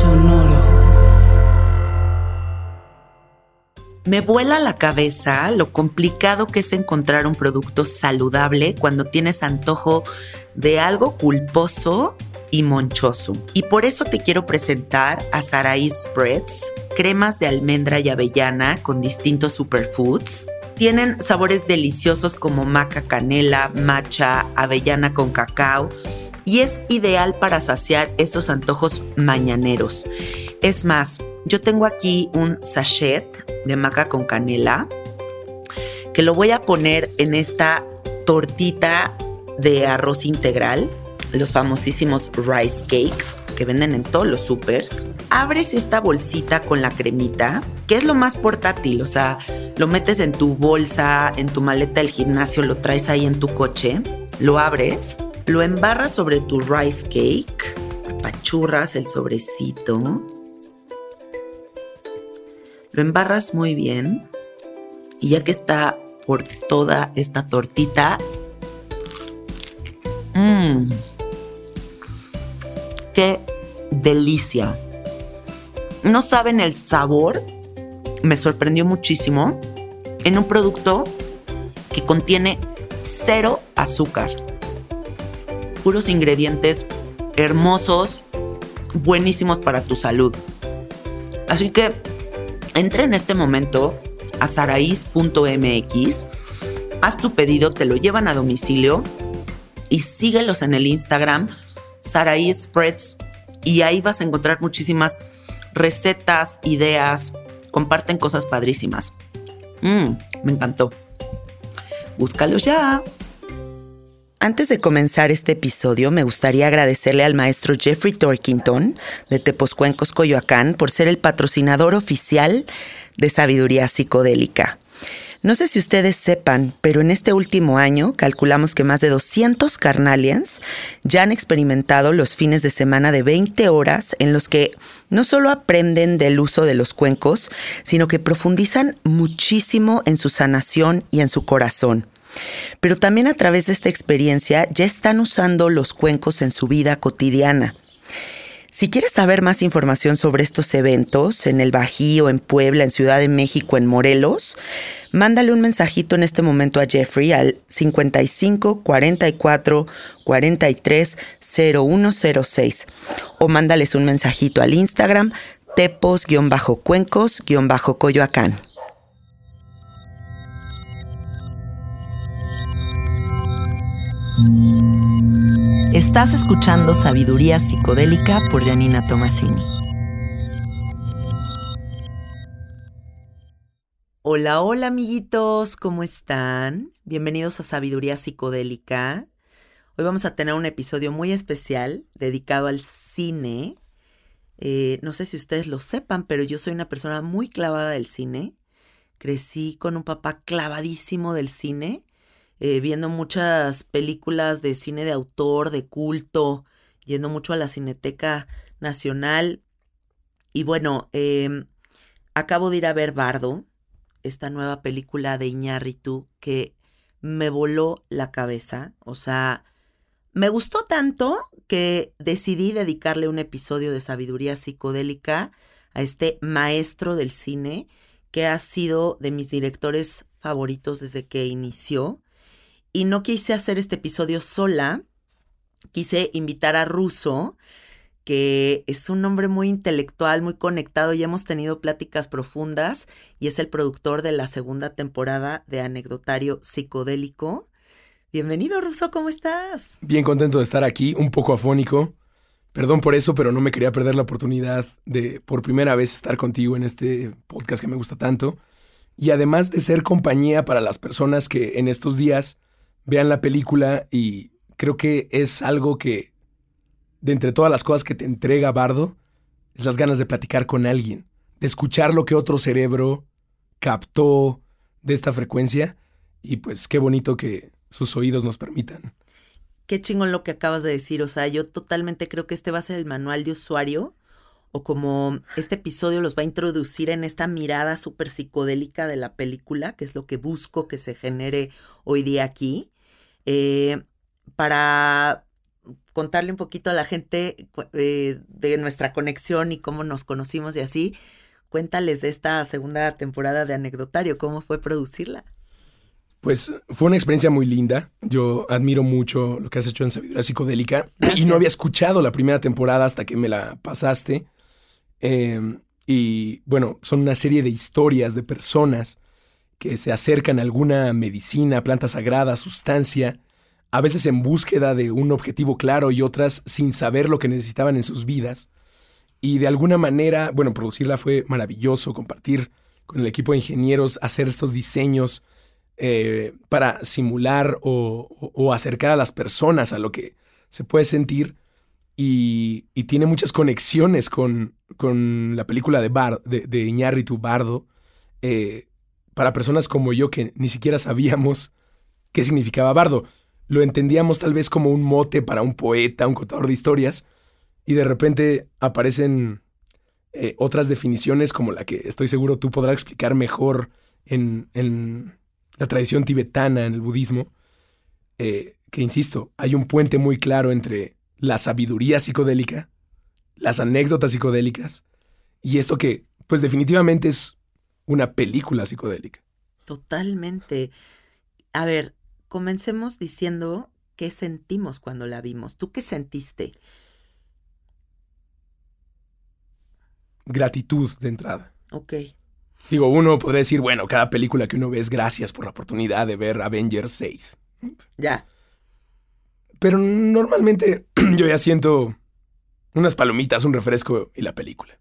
Sonoro. Me vuela la cabeza lo complicado que es encontrar un producto saludable cuando tienes antojo de algo culposo y monchoso. Y por eso te quiero presentar a Saraí Spreads, cremas de almendra y avellana con distintos superfoods. Tienen sabores deliciosos como maca canela, matcha, avellana con cacao y es ideal para saciar esos antojos mañaneros. Es más, yo tengo aquí un sachet de maca con canela que lo voy a poner en esta tortita de arroz integral, los famosísimos rice cakes que venden en todos los supers. Abres esta bolsita con la cremita, que es lo más portátil, o sea, lo metes en tu bolsa, en tu maleta del gimnasio, lo traes ahí en tu coche, lo abres, lo embarras sobre tu rice cake, apachurras el sobrecito, lo embarras muy bien y ya que está por toda esta tortita, mmm, qué delicia. No saben el sabor, me sorprendió muchísimo en un producto que contiene cero azúcar. Puros ingredientes hermosos, buenísimos para tu salud. Así que entra en este momento a saraís.mx, haz tu pedido, te lo llevan a domicilio y síguelos en el Instagram Saraí Spreads y ahí vas a encontrar muchísimas recetas, ideas, comparten cosas padrísimas. Mmm, me encantó. Búscalos ya. Antes de comenzar este episodio, me gustaría agradecerle al maestro Jeffrey Torkington de Tepozcuencos, Coyoacán, por ser el patrocinador oficial de Sabiduría Psicodélica. No sé si ustedes sepan, pero en este último año calculamos que más de 200 carnalians ya han experimentado los fines de semana de 20 horas en los que no solo aprenden del uso de los cuencos, sino que profundizan muchísimo en su sanación y en su corazón. Pero también a través de esta experiencia ya están usando los cuencos en su vida cotidiana. Si quieres saber más información sobre estos eventos en el Bajío, en Puebla, en Ciudad de México, en Morelos, mándale un mensajito en este momento a Jeffrey al 55 44 43 0106 o mándales un mensajito al Instagram tepos-cuencos-coyoacán. Estás escuchando Sabiduría Psicodélica por Janina Tomasini. Hola, hola amiguitos, ¿cómo están? Bienvenidos a Sabiduría Psicodélica. Hoy vamos a tener un episodio muy especial dedicado al cine. Eh, no sé si ustedes lo sepan, pero yo soy una persona muy clavada del cine. Crecí con un papá clavadísimo del cine eh, viendo muchas películas de cine de autor, de culto, yendo mucho a la Cineteca Nacional. Y bueno, eh, acabo de ir a ver Bardo, esta nueva película de Iñárritu que me voló la cabeza. O sea, me gustó tanto que decidí dedicarle un episodio de sabiduría psicodélica a este maestro del cine que ha sido de mis directores favoritos desde que inició y no quise hacer este episodio sola. Quise invitar a Russo, que es un hombre muy intelectual, muy conectado y hemos tenido pláticas profundas y es el productor de la segunda temporada de Anecdotario Psicodélico. Bienvenido, Russo, ¿cómo estás? Bien contento de estar aquí, un poco afónico. Perdón por eso, pero no me quería perder la oportunidad de por primera vez estar contigo en este podcast que me gusta tanto. Y además de ser compañía para las personas que en estos días vean la película y creo que es algo que, de entre todas las cosas que te entrega Bardo, es las ganas de platicar con alguien, de escuchar lo que otro cerebro captó de esta frecuencia y pues qué bonito que sus oídos nos permitan. Qué chingón lo que acabas de decir, o sea, yo totalmente creo que este va a ser el manual de usuario o como este episodio los va a introducir en esta mirada súper psicodélica de la película, que es lo que busco que se genere hoy día aquí. Eh, para contarle un poquito a la gente eh, de nuestra conexión y cómo nos conocimos y así, cuéntales de esta segunda temporada de Anecdotario, cómo fue producirla. Pues fue una experiencia muy linda. Yo admiro mucho lo que has hecho en Sabiduría Psicodélica y no había escuchado la primera temporada hasta que me la pasaste. Eh, y bueno, son una serie de historias de personas que se acercan a alguna medicina, planta sagrada, sustancia, a veces en búsqueda de un objetivo claro y otras sin saber lo que necesitaban en sus vidas. Y de alguna manera, bueno, producirla fue maravilloso, compartir con el equipo de ingenieros, hacer estos diseños eh, para simular o, acercar a las personas a lo que se puede sentir. Y, tiene muchas conexiones con, con la película de, Bar, de, Iñárritu Bardo, eh, para personas como yo que ni siquiera sabíamos qué significaba Bardo. Lo entendíamos tal vez como un mote para un poeta, un contador de historias, y de repente aparecen eh, otras definiciones como la que estoy seguro tú podrás explicar mejor en, la tradición tibetana, en el budismo, eh, que insisto, hay un puente muy claro entre la sabiduría psicodélica, las anécdotas psicodélicas, y esto que, pues definitivamente es una película psicodélica. Totalmente. A ver, comencemos diciendo qué sentimos cuando la vimos. ¿Tú qué sentiste? Gratitud de entrada. Ok. Digo, uno podría decir, bueno, cada película que uno ve es gracias por la oportunidad de ver Avengers 6. Ya. Pero normalmente yo ya siento unas palomitas, un refresco y la película.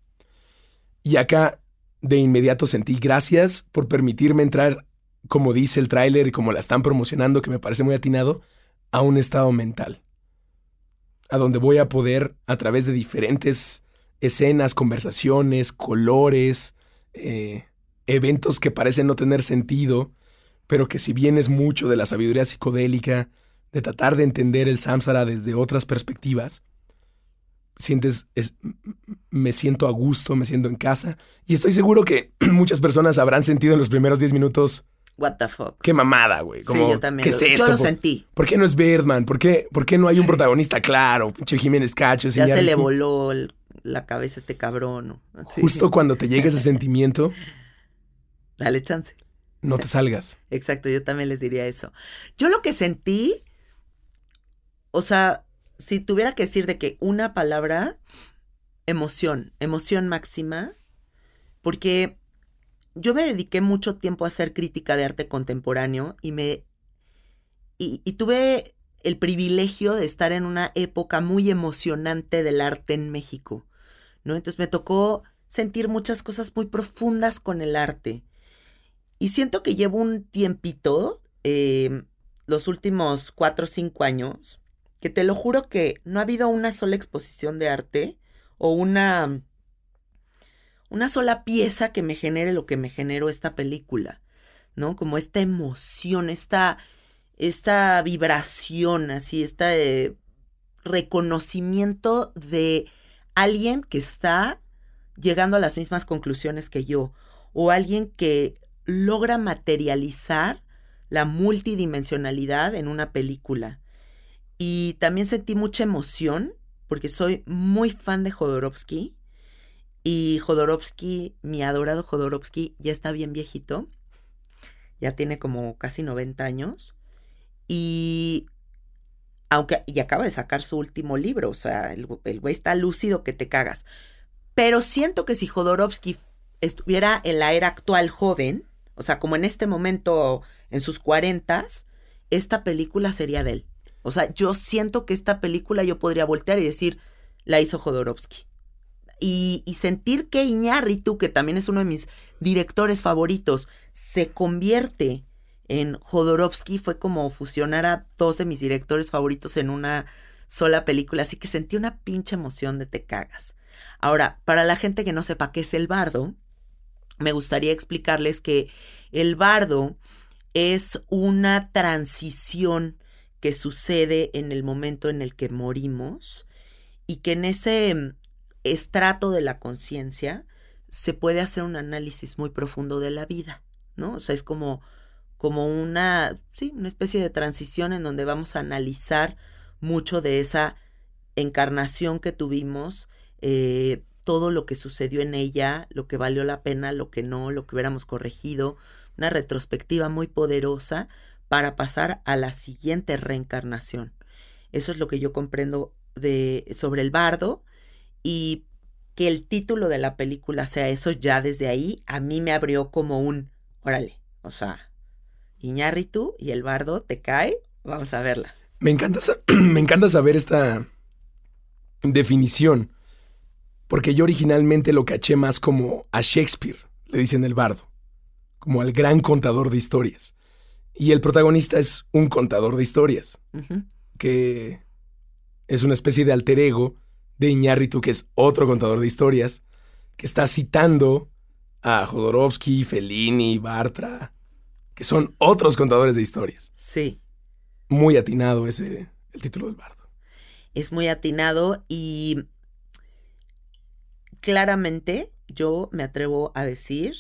Y acá de inmediato sentí gracias por permitirme entrar como dice el tráiler y como la están promocionando, que me parece muy atinado, a un estado mental. A donde voy a poder, a través de diferentes escenas, conversaciones, colores, eh, eventos que parecen no tener sentido, pero que si bien es mucho de la sabiduría psicodélica, de tratar de entender el samsara desde otras perspectivas, sientes, me siento a gusto, me siento en casa, y estoy seguro que muchas personas habrán sentido en los primeros 10 minutos What the fuck. Qué mamada, güey. sí, yo también. ¿Qué es esto? Yo lo sentí. ¿Por qué no es Birdman? ¿Por qué, por qué no hay un protagonista claro? Pinche Jiménez Cacho. Ya se le voló la cabeza a este cabrón. Justo cuando te llega ese sentimiento. Dale chance. No te salgas. Exacto, yo también les diría eso. Yo lo que sentí, o sea, si tuviera que decir de que una palabra, emoción, emoción máxima, porque yo me dediqué mucho tiempo a hacer crítica de arte contemporáneo y me y, tuve el privilegio de estar en una época muy emocionante del arte en México, ¿no? Entonces me tocó sentir muchas cosas muy profundas con el arte. Y siento que llevo un tiempito, em, los últimos cuatro o cinco años, que te lo juro que no ha habido una sola exposición de arte o una una sola pieza que me genere lo que me generó esta película, ¿no? Como esta emoción, esta, esta vibración, así, este reconocimiento de alguien que está llegando a las mismas conclusiones que yo, o alguien que logra materializar la multidimensionalidad en una película. Y también sentí mucha emoción, porque soy muy fan de Jodorowsky, y Jodorowsky, mi adorado Jodorowsky, ya está bien viejito, ya tiene como casi 90 años. Y aunque, y acaba de sacar su último libro, o sea, el, el güey está lúcido que te cagas. Pero siento que si Jodorowsky estuviera en la era actual joven, o sea, como en este momento, en sus cuarentas, esta película sería de él. O sea, yo siento que esta película yo podría voltear y decir, la hizo Jodorowsky. Y, sentir que Iñárritu, que también es uno de mis directores favoritos, se convierte en Jodorowsky fue como fusionar a dos de mis directores favoritos en una sola película, así que sentí una pinche emoción de te cagas. Ahora, para la gente que no sepa qué es el bardo, me gustaría explicarles que el bardo es una transición que sucede en el momento en el que morimos y que en ese estrato de la conciencia se puede hacer un análisis muy profundo de la vida, ¿no? O sea, es como como una, sí, una especie de transición en donde vamos a analizar mucho de esa encarnación que tuvimos, eh, todo lo que sucedió en ella, lo que valió la pena, lo que no, lo que hubiéramos corregido, una retrospectiva muy poderosa para pasar a la siguiente reencarnación. Eso es lo que yo comprendo de, sobre el bardo y que el título de la película sea eso ya desde ahí, a mí me abrió como un, órale, o sea, Iñárritu y el bardo te cae. Vamos a verla. Me encanta, me encanta saber esta definición, porque yo originalmente lo caché más como a Shakespeare, le dicen el bardo, como al gran contador de historias. Y el protagonista es un contador de historias, que es una especie de alter ego de Iñárritu, que es otro contador de historias, que está citando a Jodorowsky, Fellini, Bartra, que son otros contadores de historias. Sí. Muy atinado ese, el título del bardo. Es muy atinado y claramente yo me atrevo a decir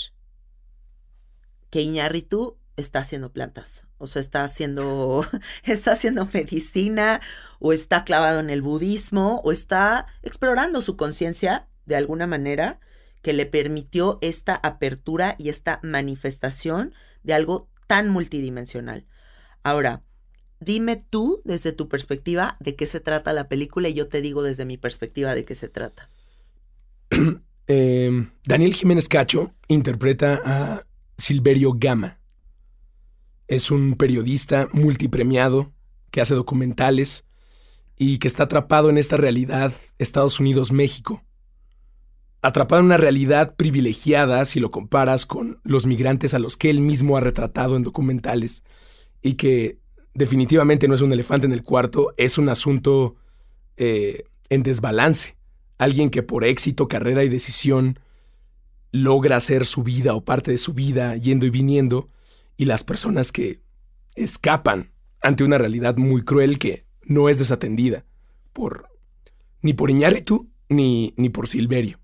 que Iñárritu está haciendo plantas, o sea, está haciendo, está haciendo medicina, o está clavado en el budismo, o está explorando su conciencia de alguna manera que le permitió esta apertura y esta manifestación de algo tan multidimensional. Ahora, dime tú desde tu perspectiva de qué se trata la película y yo te digo desde mi perspectiva de qué se trata. Em, Daniel Jiménez Cacho interpreta a Silverio Gama. Es un periodista multipremiado que hace documentales y que está atrapado en esta realidad Estados Unidos-México atrapado en una realidad privilegiada si lo comparas con los migrantes a los que él mismo ha retratado en documentales y que definitivamente no es un elefante en el cuarto, es un asunto eh, en desbalance. Alguien que por éxito, carrera y decisión logra hacer su vida o parte de su vida yendo y viniendo y las personas que escapan ante una realidad muy cruel que no es desatendida por ni por Iñárritu ni, ni por Silverio.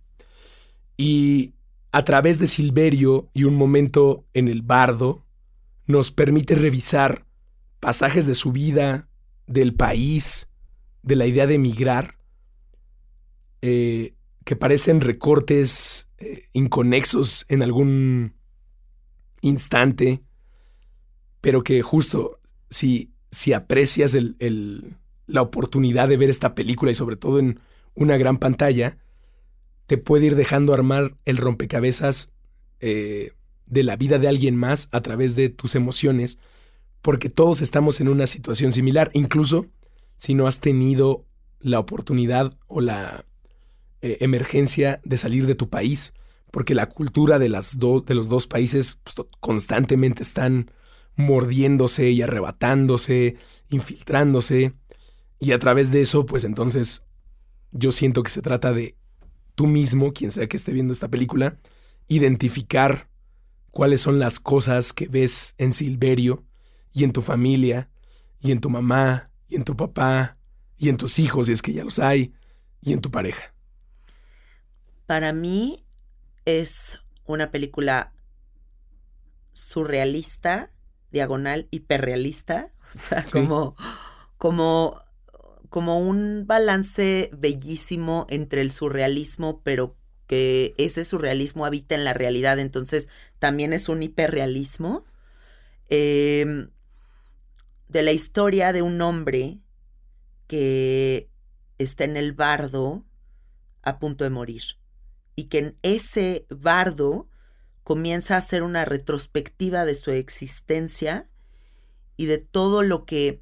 Y a través de Silverio y un momento en el bardo, nos permite revisar pasajes de su vida, del país, de la idea de emigrar, eh, que parecen recortes eh, inconexos en algún instante, pero que justo si, si aprecias la oportunidad de ver esta película y sobre todo en una gran pantalla, te puede ir dejando armar el rompecabezas eh, de la vida de alguien más a través de tus emociones, porque todos estamos en una situación similar, incluso si no has tenido la oportunidad o la eh, emergencia de salir de tu país, porque la cultura de, las de los dos países pues, constantemente están mordiéndose y arrebatándose, infiltrándose, y a través de eso, pues entonces yo siento que se trata de tú mismo, quien sea que esté viendo esta película, identificar cuáles son las cosas que ves en Silverio y en tu familia y en tu mamá y en tu papá y en tus hijos, si es que ya los hay, y en tu pareja. Para mí es una película surrealista, diagonal, hiperrealista, o sea, como, como como un balance bellísimo entre el surrealismo, pero que ese surrealismo habita en la realidad, entonces también es un hiperrealismo. Em, de la historia de un hombre que está en el bardo a punto de morir y que en ese bardo comienza a hacer una retrospectiva de su existencia y de todo lo que,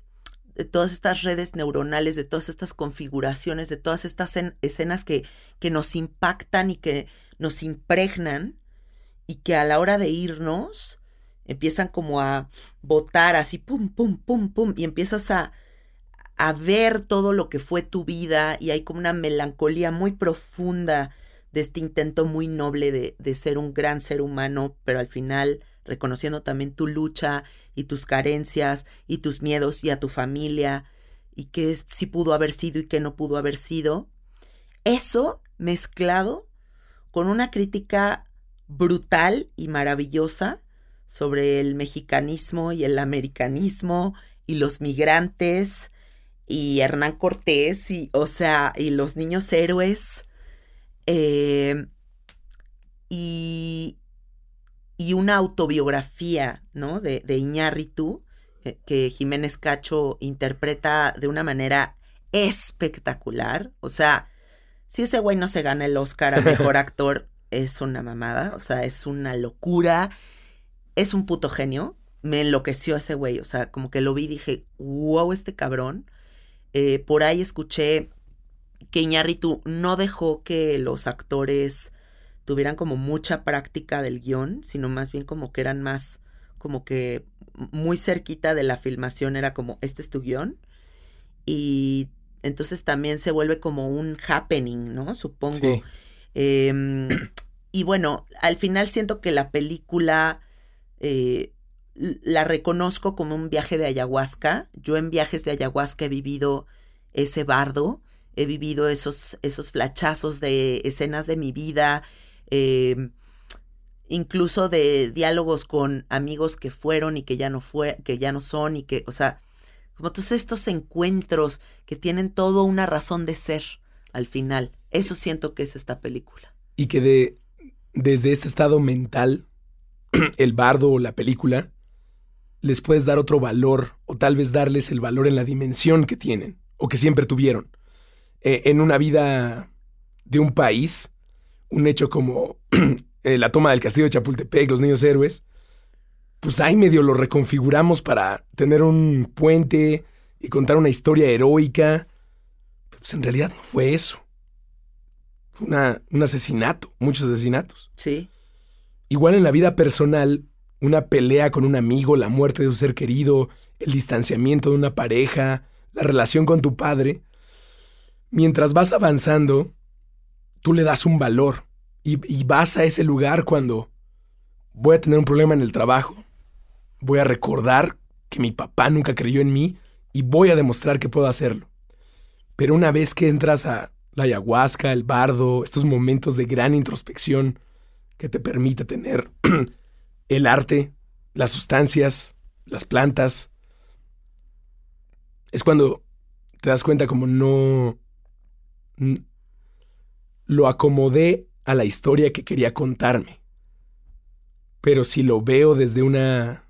de todas estas redes neuronales, de todas estas configuraciones, de todas estas escenas que, que nos impactan y que nos impregnan y que a la hora de irnos empiezan como a botar así, pum, pum, pum, pum, y empiezas a, a ver todo lo que fue tu vida y hay como una melancolía muy profunda de este intento muy noble de, de, ser un gran ser humano, pero al final reconociendo también tu lucha y tus carencias y tus miedos y a tu familia y qué sí pudo haber sido y qué no pudo haber sido. Eso mezclado con una crítica brutal y maravillosa sobre el mexicanismo y el americanismo y los migrantes y Hernán Cortés y, o sea, y los niños héroes. Eh, y, y, una autobiografía, ¿no? De, de Iñárritu, eh, que Jiménez Cacho interpreta de una manera espectacular. O sea, si ese güey no se gana el Oscar a Mejor Actor, es una mamada, o sea, es una locura es un puto genio. Me enloqueció ese güey. O sea, como que lo vi y dije, wow, este cabrón. Eh, por ahí escuché que Iñárritu no dejó que los actores tuvieran como mucha práctica del guion, sino más bien como que eran más, como que muy cerquita de la filmación era como, este es tu guion. Y entonces también se vuelve como un happening, ¿no? Supongo. Em, y bueno, al final siento que la película eh, la reconozco como un viaje de ayahuasca. Yo en viajes de ayahuasca he vivido ese bardo, he vivido esos, esos flachazos de escenas de mi vida, em, incluso de diálogos con amigos que fueron y que ya no fue, que ya no son y que, o sea, como todos estos encuentros que tienen todo una razón de ser al final. Eso siento que es esta película. Y que de desde este estado mental el bardo o la película, les puedes dar otro valor o tal vez darles el valor en la dimensión que tienen o que siempre tuvieron. Eh, en una vida de un país, un hecho como eh, la toma del castillo de Chapultepec, los niños héroes, pues ahí medio lo reconfiguramos para tener un puente y contar una historia heroica. Pues en realidad no fue eso. Fue un asesinato, muchos asesinatos. Sí. Igual en la vida personal, una pelea con un amigo, la muerte de un ser querido, el distanciamiento de una pareja, la relación con tu padre, mientras vas avanzando, tú le das un valor y, vas a ese lugar cuando voy a tener un problema en el trabajo, voy a recordar que mi papá nunca creyó en mí y voy a demostrar que puedo hacerlo. Pero una vez que entras a la ayahuasca, el bardo, estos momentos de gran introspección, que te permite tener el arte, las sustancias, las plantas. Es cuando te das cuenta como no lo acomodé a la historia que quería contarme. Pero si lo veo desde una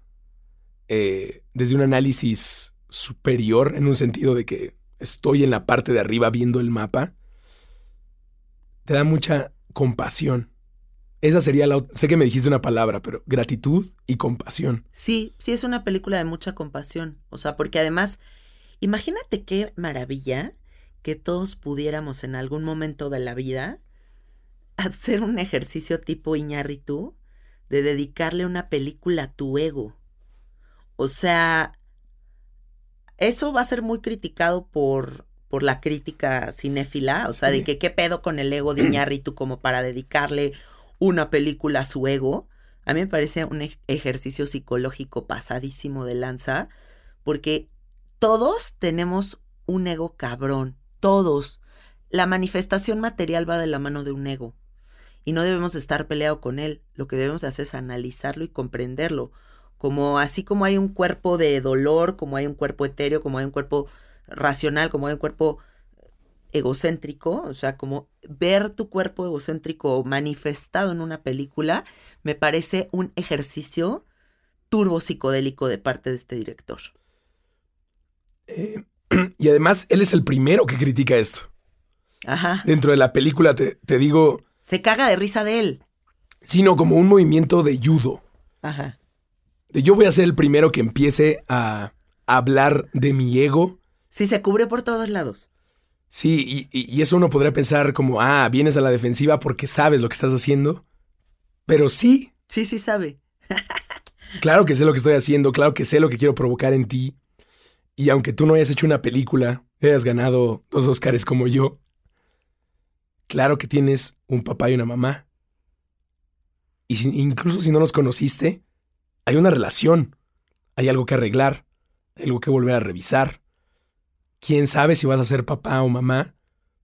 eh, desde un análisis superior, en un sentido de que estoy en la parte de arriba viendo el mapa, te da mucha compasión esa sería la... Sé que me dijiste una palabra, pero gratitud y compasión. Sí, sí es una película de mucha compasión. O sea, porque además, imagínate qué maravilla que todos pudiéramos en algún momento de la vida hacer un ejercicio tipo Iñárritu de dedicarle una película a tu ego. O sea, eso va a ser muy criticado por, por la crítica cinéfila, o sea, de que qué pedo con el ego de Iñárritu como para dedicarle una película a su ego, a mí me parece un ejercicio psicológico pasadísimo de lanza, porque todos tenemos un ego cabrón, todos. La manifestación material va de la mano de un ego y no debemos estar peleado con él. Lo que debemos hacer es analizarlo y comprenderlo. Como así como hay un cuerpo de dolor, como hay un cuerpo etéreo, como hay un cuerpo racional, como hay un cuerpo egocéntrico, o sea, como ver tu cuerpo egocéntrico manifestado en una película, me parece un ejercicio turbo psicodélico de parte de este director. Eh, y además, él es el primero que critica esto. Ajá. Dentro de la película te, te digo, Se caga de risa de él. sino como un movimiento de judo. Ajá. De yo voy a ser el primero que empiece a hablar de mi ego. Sí, se cubre por todos lados. Sí, y, eso uno podría pensar como, ah, vienes a la defensiva porque sabes lo que estás haciendo. Pero sí, Sí, sí sabe. claro que sé lo que estoy haciendo, claro que sé lo que quiero provocar en ti. Y aunque tú no hayas hecho una película, hayas ganado dos Oscars como yo, claro que tienes un papá y una mamá. Y incluso si no los conociste, hay una relación, hay algo que arreglar, algo que volver a revisar. Quién sabe si vas a ser papá o mamá,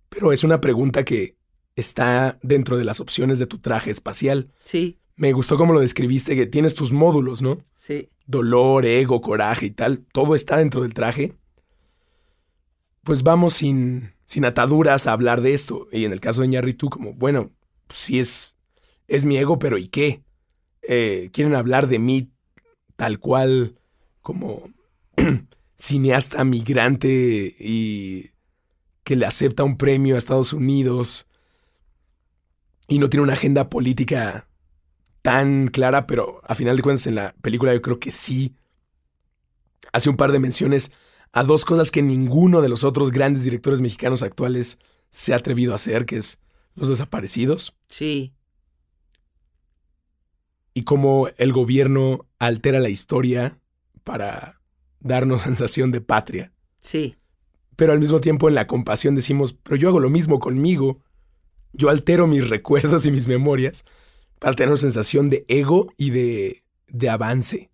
pero es una pregunta que está dentro de las opciones de tu traje espacial. Sí, Me gustó cómo lo describiste, que tienes tus módulos, ¿no? sí. dolor, ego, coraje y tal, todo está dentro del traje, pues vamos sin, sin ataduras a hablar de esto. Y en el caso de Ñarritu, como, bueno, pues sí es, es mi ego, pero ¿y qué? Eh, quieren hablar de mí tal cual como cineasta migrante y que le acepta un premio a Estados Unidos y no tiene una agenda política tan clara, pero a final de cuentas en la película yo creo que sí hace un par de menciones a dos cosas que ninguno de los otros grandes directores mexicanos actuales se ha atrevido a hacer, que es los desaparecidos Sí. y cómo el gobierno altera la historia para darnos sensación de patria. Sí. Pero al mismo tiempo en la compasión decimos, pero yo hago lo mismo conmigo. Yo altero mis recuerdos y mis memorias para tener una sensación de ego y de, de avance.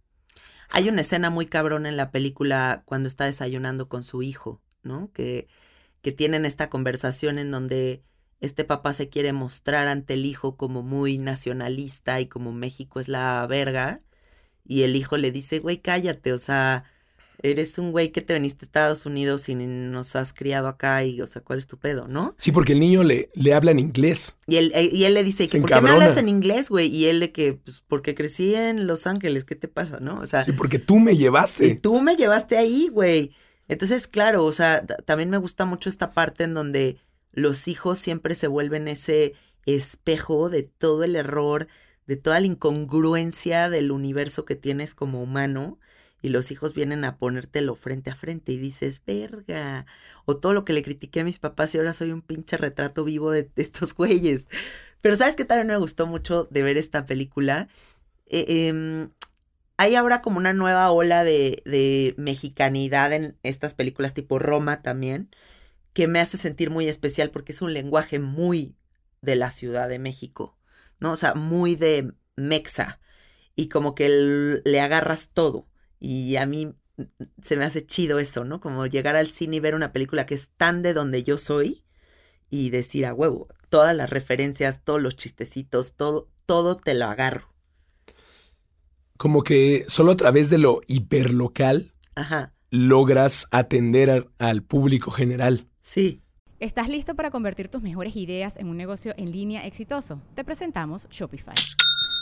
Hay una escena muy cabrón en la película cuando está desayunando con su hijo, ¿no? Que, que tienen esta conversación en donde este papá se quiere mostrar ante el hijo como muy nacionalista y como México es la verga. Y el hijo le dice, güey, cállate, o sea, eres un güey que te veniste a Estados Unidos y nos has criado acá y, o sea, ¿cuál es tu pedo, no? Sí, porque el niño le, le habla en inglés. Y él, eh, y él le dice, Se ¿por qué me hablas en inglés, güey? Y él de que, pues, porque crecí en Los Ángeles, ¿qué te pasa, no? O sea, Sí, porque tú me y llevaste. tú me llevaste ahí, güey. Entonces, claro, o sea, también me gusta mucho esta parte en donde los hijos siempre se vuelven ese espejo de todo el error, de toda la incongruencia del universo que tienes como humano. Y los hijos vienen a ponértelo frente a frente y dices, verga. O todo lo que le critiqué a mis papás y ahora soy un pinche retrato vivo de, estos güeyes. Pero sabes que también me gustó mucho de ver esta película. Eh, em, hay ahora como una nueva ola de, de mexicanidad en estas películas tipo Roma también, que me hace sentir muy especial porque es un lenguaje muy de la Ciudad de México, ¿no? O sea, muy de mexa y como que le agarras todo. Y a mí mm, se me hace chido eso, ¿no? Como llegar al cine y ver una película que es tan de donde yo soy y decir a huevo, todas las referencias, todos los chistecitos, todo, todo te lo agarro. Como que solo a través de lo hiperlocal Ajá, logras atender a- al público general. sí. ¿Estás listo para convertir tus mejores ideas en un negocio en línea exitoso? Te presentamos Shopify.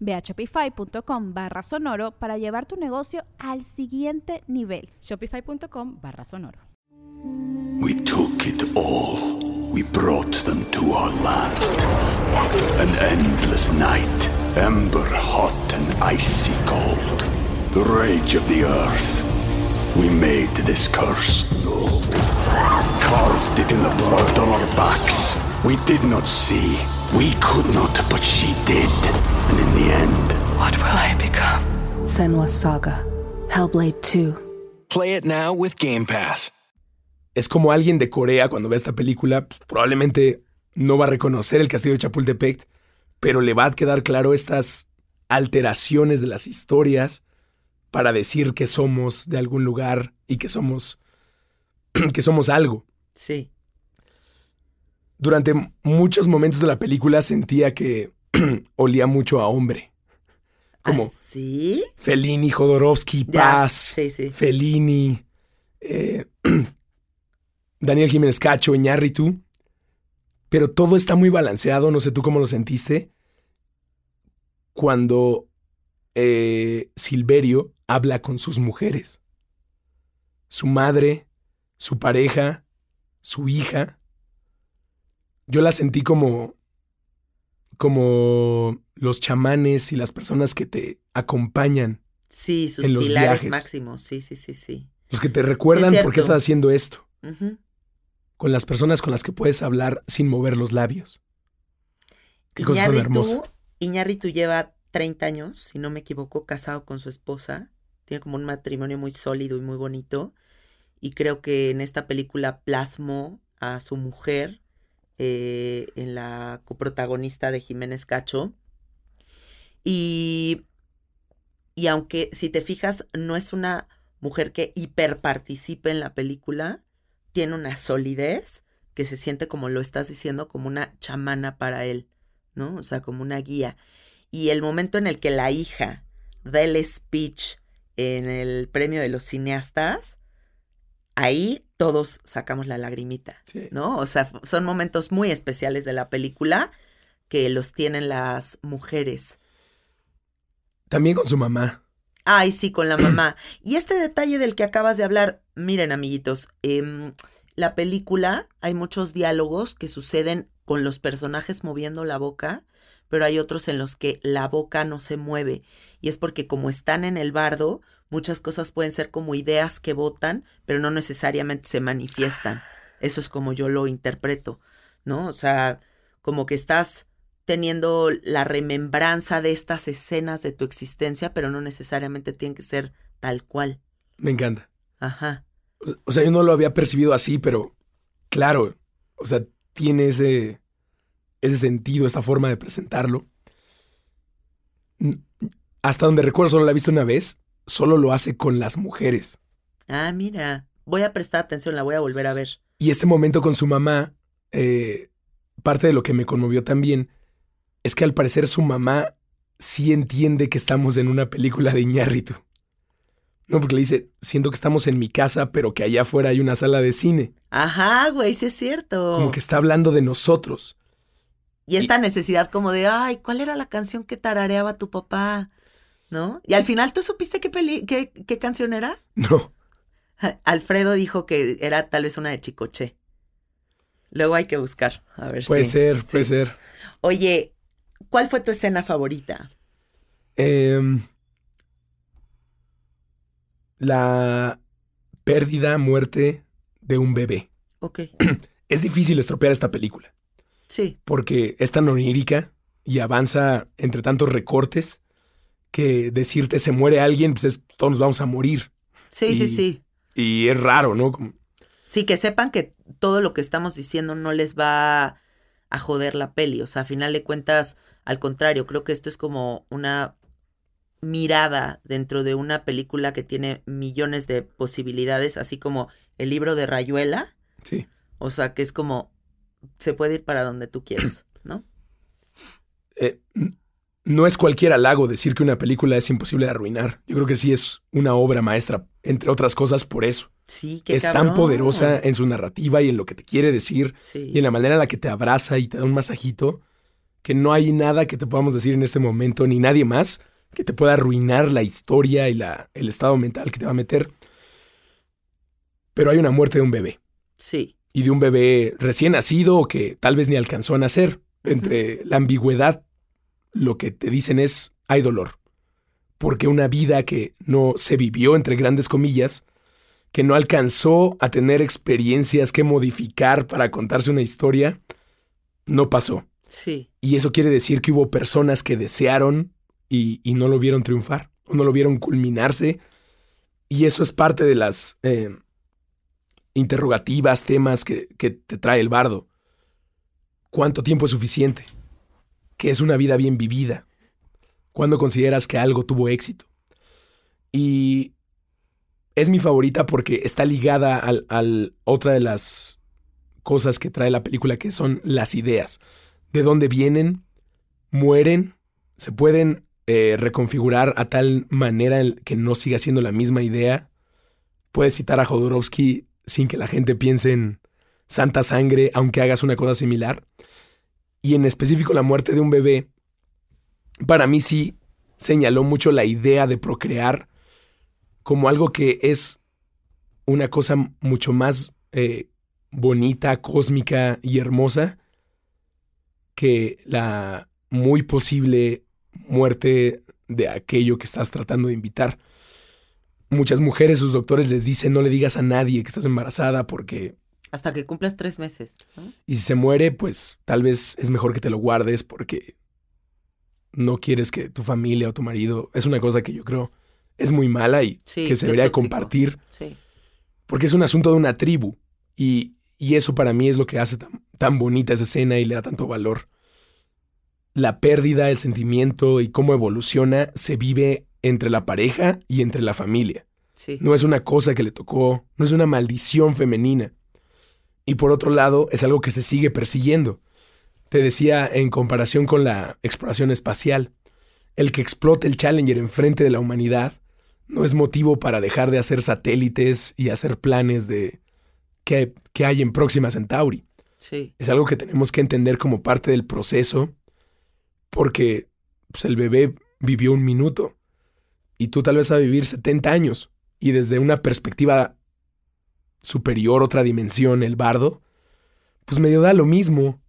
Ve a shopify.com barra sonoro para llevar tu negocio al siguiente nivel. Shopify.com barra sonoro. We took it all. We brought them to our land. An endless night, ember hot and icy cold. The rage of the earth. We made this curse. Carved it in the blood on our backs. We did not see. We could not, but she did. And in the end, What will I become? Senwa Saga. Hellblade 2. Play it now with Game Pass. Es como alguien de Corea cuando ve esta película, pues, probablemente no va a reconocer el castillo de Chapultepec, pero le va a quedar claro estas alteraciones de las historias para decir que somos de algún lugar y que somos que somos algo. Sí. Durante muchos momentos de la película sentía que olía mucho a hombre. Como ¿Ah, ¿Sí? Fellini, Jodorowsky, Paz, sí, sí. Fellini, eh, Daniel Jiménez Cacho, Iñárritu. Pero todo está muy balanceado, no sé tú cómo lo sentiste. Cuando eh, Silverio habla con sus mujeres. Su madre, su pareja, su hija. Yo la sentí como. como los chamanes y las personas que te acompañan, Sí, sus En los pilares viajes. máximos. Sí, sí, sí, sí. los que te recuerdan por qué estás haciendo esto, con las personas con las que puedes hablar sin mover los labios. Qué cosa tan hermosa. Iñárritu lleva 30 años, si no me equivoco, casado con su esposa. Tiene como un matrimonio muy sólido y muy bonito. Y creo que en esta película plasmó a su mujer eh, en la coprotagonista de Jiménez Cacho. Y, y aunque si te fijas, no es una mujer que hiperparticipe en la película, tiene una solidez que se siente como lo estás diciendo, como una chamana para él. ¿no? O sea, como una guía. Y el momento en el que la hija da el speech en el premio de los cineastas, ahí todos sacamos la lagrimita, Sí. ¿no? O sea, son momentos muy especiales de la película que los tienen las mujeres. También con su mamá. Ay, sí, con la mamá. Y este detalle del que acabas de hablar, miren, amiguitos, em, la película hay muchos diálogos que suceden con los personajes moviendo la boca, pero hay otros en los que la boca no se mueve. Y es porque como están en el bardo, muchas cosas pueden ser como ideas que votan, pero no necesariamente se manifiestan. Eso es como yo lo interpreto, ¿no? O sea, como que estás teniendo la remembranza de estas escenas de tu existencia, pero no necesariamente tienen que ser tal cual. Me encanta. Ajá. O- sea, yo no lo había percibido así, pero claro, o sea, tiene ese, ese sentido, esta forma de presentarlo. Hasta donde recuerdo, solo la he visto una vez, solo lo hace con las mujeres. Ah, mira. Voy a prestar atención, la voy a volver a ver. Y este momento con su mamá, eh, parte de lo que me conmovió también, es que al parecer su mamá sí entiende que estamos en una película de Iñárritu. No, porque le dice, siento que estamos en mi casa, pero que allá afuera hay una sala de cine. Ajá, güey, sí es cierto. Como que está hablando de nosotros. Y esta necesidad como de, ay, ¿cuál era la canción que tarareaba tu papá? ¿No? Y al final, ¿tú supiste qué, peli qué, qué canción era? No, Alfredo dijo que era tal vez una de Chicoche. Luego hay que buscar, a ver puede si. ser, sí. puede ser. Oye, ¿cuál fue tu escena favorita? Em, la pérdida, muerte de un bebé. Ok, Es difícil estropear esta película. sí, porque es tan onírica y avanza entre tantos recortes que decirte se muere alguien, pues es, todos nos vamos a morir. sí, sí, Y- sí. Y es raro, ¿no? Como- Sí, que sepan que todo lo que estamos diciendo no les va a joder la peli. O sea, a final de cuentas, al contrario, creo que esto es como una mirada dentro de una película que tiene millones de posibilidades, así como el libro de Rayuela. Sí. O sea, que es como, se puede ir para donde tú quieras, ¿no? Eh, no es cualquier halago decir que una película es imposible de arruinar. Yo creo que sí es una obra maestra, entre otras cosas por eso. Sí, qué es tan cabrón. poderosa en su narrativa y en lo que te quiere decir Sí. y en la manera en la que te abraza y te da un masajito, que no hay nada que te podamos decir en este momento, ni nadie más, que te pueda arruinar la historia y la, el estado mental que te va a meter. Pero hay una muerte de un bebé, Sí, y de un bebé recién nacido o que tal vez ni alcanzó a nacer. Entre la ambigüedad, lo que te dicen es, hay dolor. Porque una vida que no se vivió, entre grandes comillas, que no alcanzó a tener experiencias que modificar para contarse una historia, no pasó. sí, Y eso quiere decir que hubo personas que desearon y, y no lo vieron triunfar, o no lo vieron culminarse. Y eso es parte de las eh, interrogativas, temas que, que te trae el bardo. ¿Cuánto tiempo es suficiente? ¿Qué es una vida bien vivida? ¿Cuándo consideras que algo tuvo éxito? Y es mi favorita porque está ligada al, al otra de las cosas que trae la película, que son las ideas. De dónde vienen, mueren, se pueden eh, reconfigurar a tal manera que no siga siendo la misma idea. Puedes citar a Jodorowsky sin que la gente piense en santa sangre, aunque hagas una cosa similar. Y en específico la muerte de un bebé, para mí sí señaló mucho la idea de procrear como algo que es una cosa mucho más eh, bonita, cósmica y hermosa que la muy posible muerte de aquello que estás tratando de invitar. Muchas mujeres, sus doctores les dicen no le digas a nadie que estás embarazada porque... Hasta que cumplas tres meses. Y si se muere, pues tal vez es mejor que te lo guardes porque no quieres que tu familia o tu marido... Es una cosa que yo creo es muy mala y que se debería compartir. Porque es un asunto de una tribu. Y, y, eso para mí es lo que hace tan, tan bonita esa escena y le da tanto valor la pérdida, el sentimiento y cómo evoluciona se vive entre la pareja y entre la familia. No es una cosa que le tocó, no es una maldición femenina. Y por otro lado, es algo que se sigue persiguiendo. Te decía en comparación con la exploración espacial, el que explote el Challenger enfrente de la humanidad no es motivo para dejar de hacer satélites y hacer planes de qué, hay en Próxima Centauri. Es algo que tenemos que entender como parte del proceso porque pues, el bebé vivió un minuto y tú tal vez a vivir 70 años y desde una perspectiva superior, otra dimensión, el bardo, pues medio da lo mismo.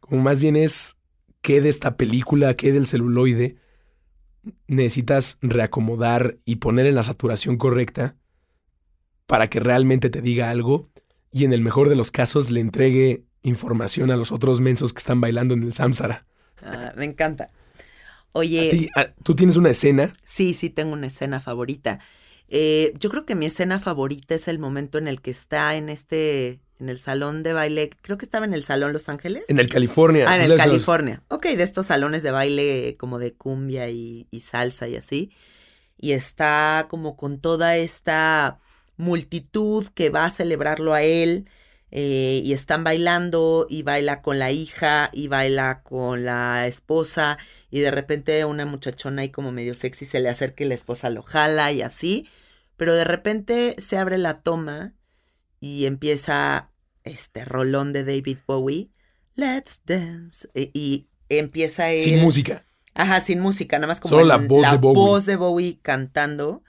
Como más bien es qué de esta película, qué del celuloide, necesitas reacomodar y poner en la saturación correcta para que realmente te diga algo y en el mejor de los casos le entregue información a los otros mensos que están bailando en el Samsara. Ah, me encanta. Oye. ¿Tú tienes una escena? Sí, sí, tengo una escena favorita. Eh, yo creo que mi escena favorita es el momento en el que está en este, en el salón de baile, creo que estaba en el Salón Los Ángeles. En el California. Ah, en el California. Ok, de estos salones de baile como de cumbia y, y salsa y así. Y está como con toda esta multitud que va a celebrarlo a él eh, y están bailando y baila con la hija y baila con la esposa y de repente una muchachona ahí como medio sexy se le acerca y la esposa lo jala y así, pero de repente se abre la toma y empieza este rolón de David Bowie, Let's Dance e, y, empieza él, sin música. Ajá, sin música, nada más como la, voz, de Bowie. voz de Bowie cantando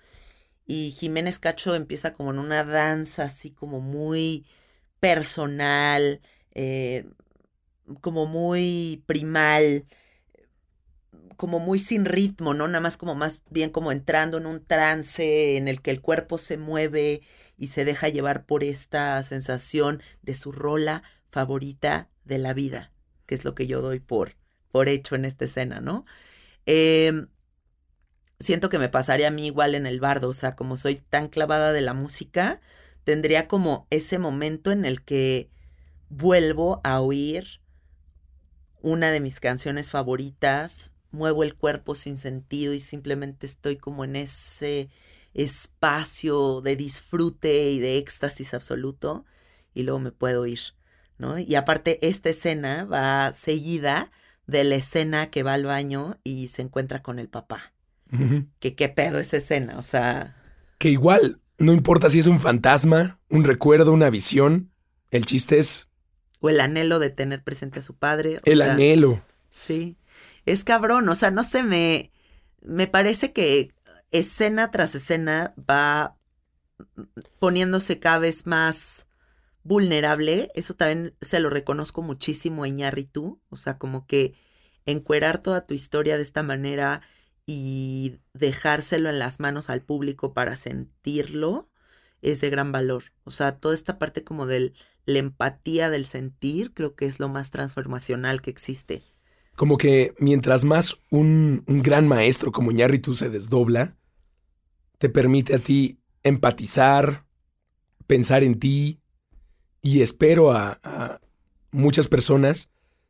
y Jiménez Cacho empieza como en una danza así como muy personal, eh, como muy primal, como muy sin ritmo, ¿no? Nada más como más bien como entrando en un trance en el que el cuerpo se mueve y se deja llevar por esta sensación de su rola favorita de la vida, que es lo que yo doy por, por hecho en esta escena, ¿no? Em, siento que me pasaría a mí igual en el bardo, o sea, como soy tan clavada de la música, tendría como ese momento en el que vuelvo a oír una de mis canciones favoritas, muevo el cuerpo sin sentido y simplemente estoy como en ese espacio de disfrute y de éxtasis absoluto y luego me puedo ir, ¿no? Y aparte esta escena va seguida de la escena que va al baño y se encuentra con el papá. Que qué pedo esa escena, o sea... Que igual, no importa si es un fantasma, un recuerdo, una visión. El chiste es. O el anhelo de tener presente a su padre. el anhelo. Sí. Es cabrón. O sea, no se me. Me parece que escena tras escena va poniéndose cada vez más vulnerable. Eso también se lo reconozco muchísimo en tú. O sea, como que encuerar toda tu historia de esta manera y dejárselo en las manos al público para sentirlo es de gran valor. O sea, toda esta parte como de la empatía del sentir creo que es lo más transformacional que existe. Como que mientras más un, un gran maestro como Ñarritu se desdobla, te permite a ti empatizar, pensar en ti y espero a, a muchas personas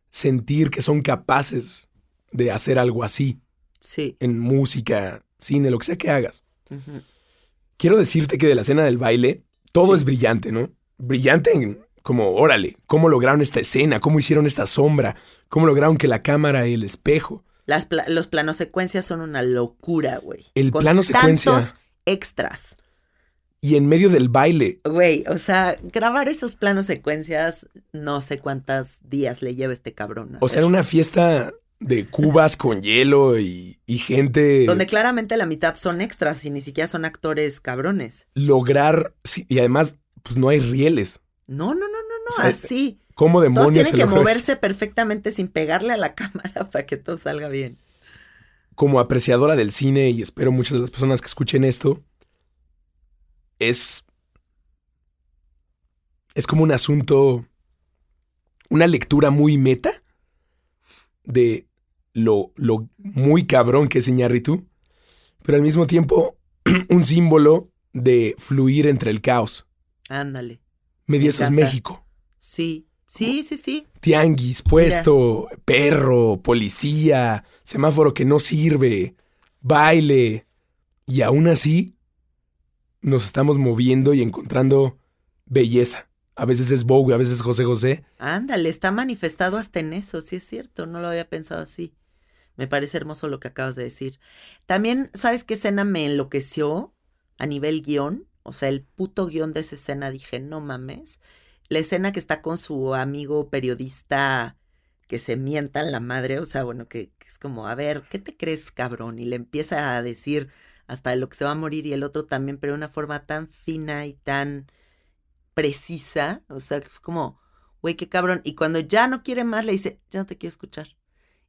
sentir que son capaces de hacer algo así Sí. en música, cine, lo que sea que hagas. Quiero decirte que de la escena del baile, todo Sí. es brillante, ¿no? Brillante en como, órale, cómo lograron esta escena, cómo hicieron esta sombra, cómo lograron que la cámara y el espejo. Las pla- los planos secuencias son una locura, güey. El Con plano secuencia. Tantos extras. Y en medio del baile, Güey, o sea, grabar esos planos secuencias, no sé cuántos días le lleva este cabrón. o sea, en una fiesta de cubas con hielo y, y gente Donde claramente la mitad son extras y ni siquiera son actores cabrones. lograr, sí, y además, pues no hay rieles. No, no, no, no, no, O sea, así. ¿Cómo Todos demonios tienen se que moverse perfectamente sin pegarle a la cámara para que todo salga bien. como apreciadora del cine, y espero muchas de las personas que escuchen esto, es. Es como un asunto. Una lectura muy meta de lo, lo muy cabrón que es Iñárritu, pero al mismo tiempo un símbolo de fluir entre el caos. Ándale. Medio Me eso es encanta. México. Sí, sí, sí, sí. Tianguis, puesto, perro, policía, semáforo que no sirve, baile. Y aún así nos estamos moviendo y encontrando belleza. A veces es Bowie, a veces es José José. Ándale, está manifestado hasta en eso, sí es cierto, no lo había pensado así. Me parece hermoso lo que acabas de decir. También, ¿sabes qué escena me enloqueció a nivel guion? O sea, el puto guion de esa escena dije, no mames. La escena que está con su amigo periodista que se mienta en la madre, o sea, bueno, que, que es como, a ver, ¿qué te crees, cabrón? Y le empieza a decir hasta de lo que se va a morir y el otro también, pero de una forma tan fina y tan precisa, o sea, que fue como, güey, qué cabrón. Y cuando ya no quiere más, le dice, ya no te quiero escuchar.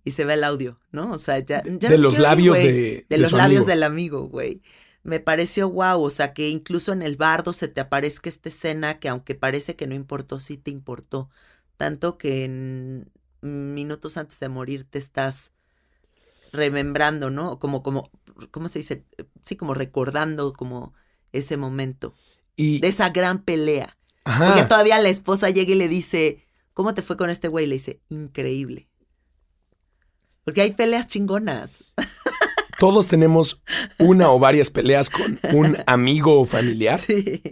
Y se ve el audio, ¿no? O sea, ya. ya de los quiero labios de, De de los labios amigo. del amigo, güey. Me pareció guau, o sea, que incluso en el bardo se te aparezca esta escena que aunque parece que no importó, sí te importó. Tanto que en minutos antes de morir te estás remembrando, ¿no? Como, como, ¿cómo se dice? Sí, como recordando como ese momento Y, de esa gran pelea. ajá, Porque todavía la esposa llega y le dice, ¿cómo te fue con este güey? Le dice, increíble. Porque hay peleas chingonas. todos tenemos una o varias peleas con un amigo o familiar Sí.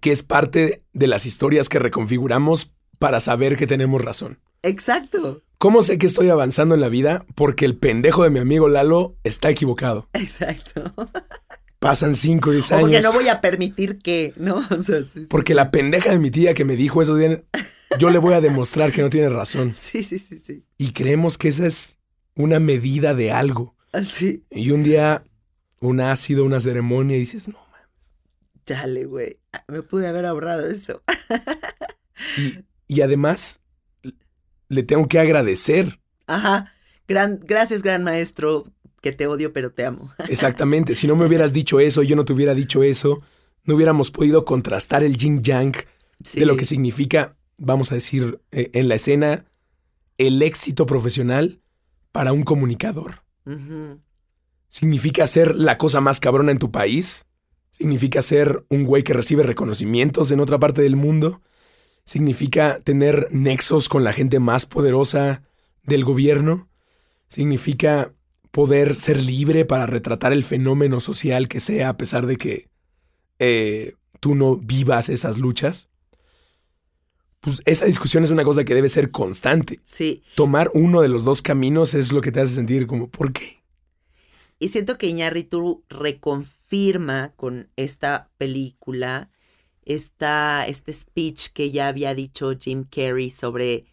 que es parte de las historias que reconfiguramos para saber que tenemos razón. Exacto. ¿Cómo sé que estoy avanzando en la vida? Porque el pendejo de mi amigo Lalo está equivocado. Exacto. Pasan 5 o 10 O años. porque no voy a permitir que, ¿no? O sea, sí, sí, Porque sí. la pendeja de mi tía que me dijo eso, yo le voy a demostrar que no tiene razón. Sí, sí, sí, sí. Y creemos que esa es una medida de algo. Así. Y un día, un ácido, una ceremonia, y dices, no, man. Chale, güey. Ah, Me pude haber ahorrado eso. Y, y además, le tengo que agradecer Ajá. Gran, gracias, gran maestro, que te odio, pero te amo. Exactamente. Si no me hubieras dicho eso, yo no te hubiera dicho eso, no hubiéramos podido contrastar el yin yang Sí. de lo que significa, vamos a decir, eh, en la escena, el éxito profesional para un comunicador. Significa ser la cosa más cabrona en tu país. Significa ser un güey que recibe reconocimientos en otra parte del mundo. Significa tener nexos con la gente más poderosa del gobierno. Significa poder ser libre para retratar el fenómeno social que sea a pesar de que eh, tú no vivas esas luchas. Pues esa discusión es una cosa que debe ser constante. Sí. Tomar uno de los dos caminos es lo que te hace sentir como, ¿por qué? Y siento que Iñárritu reconfirma con esta película esta, este speech que ya había dicho Jim Carrey sobre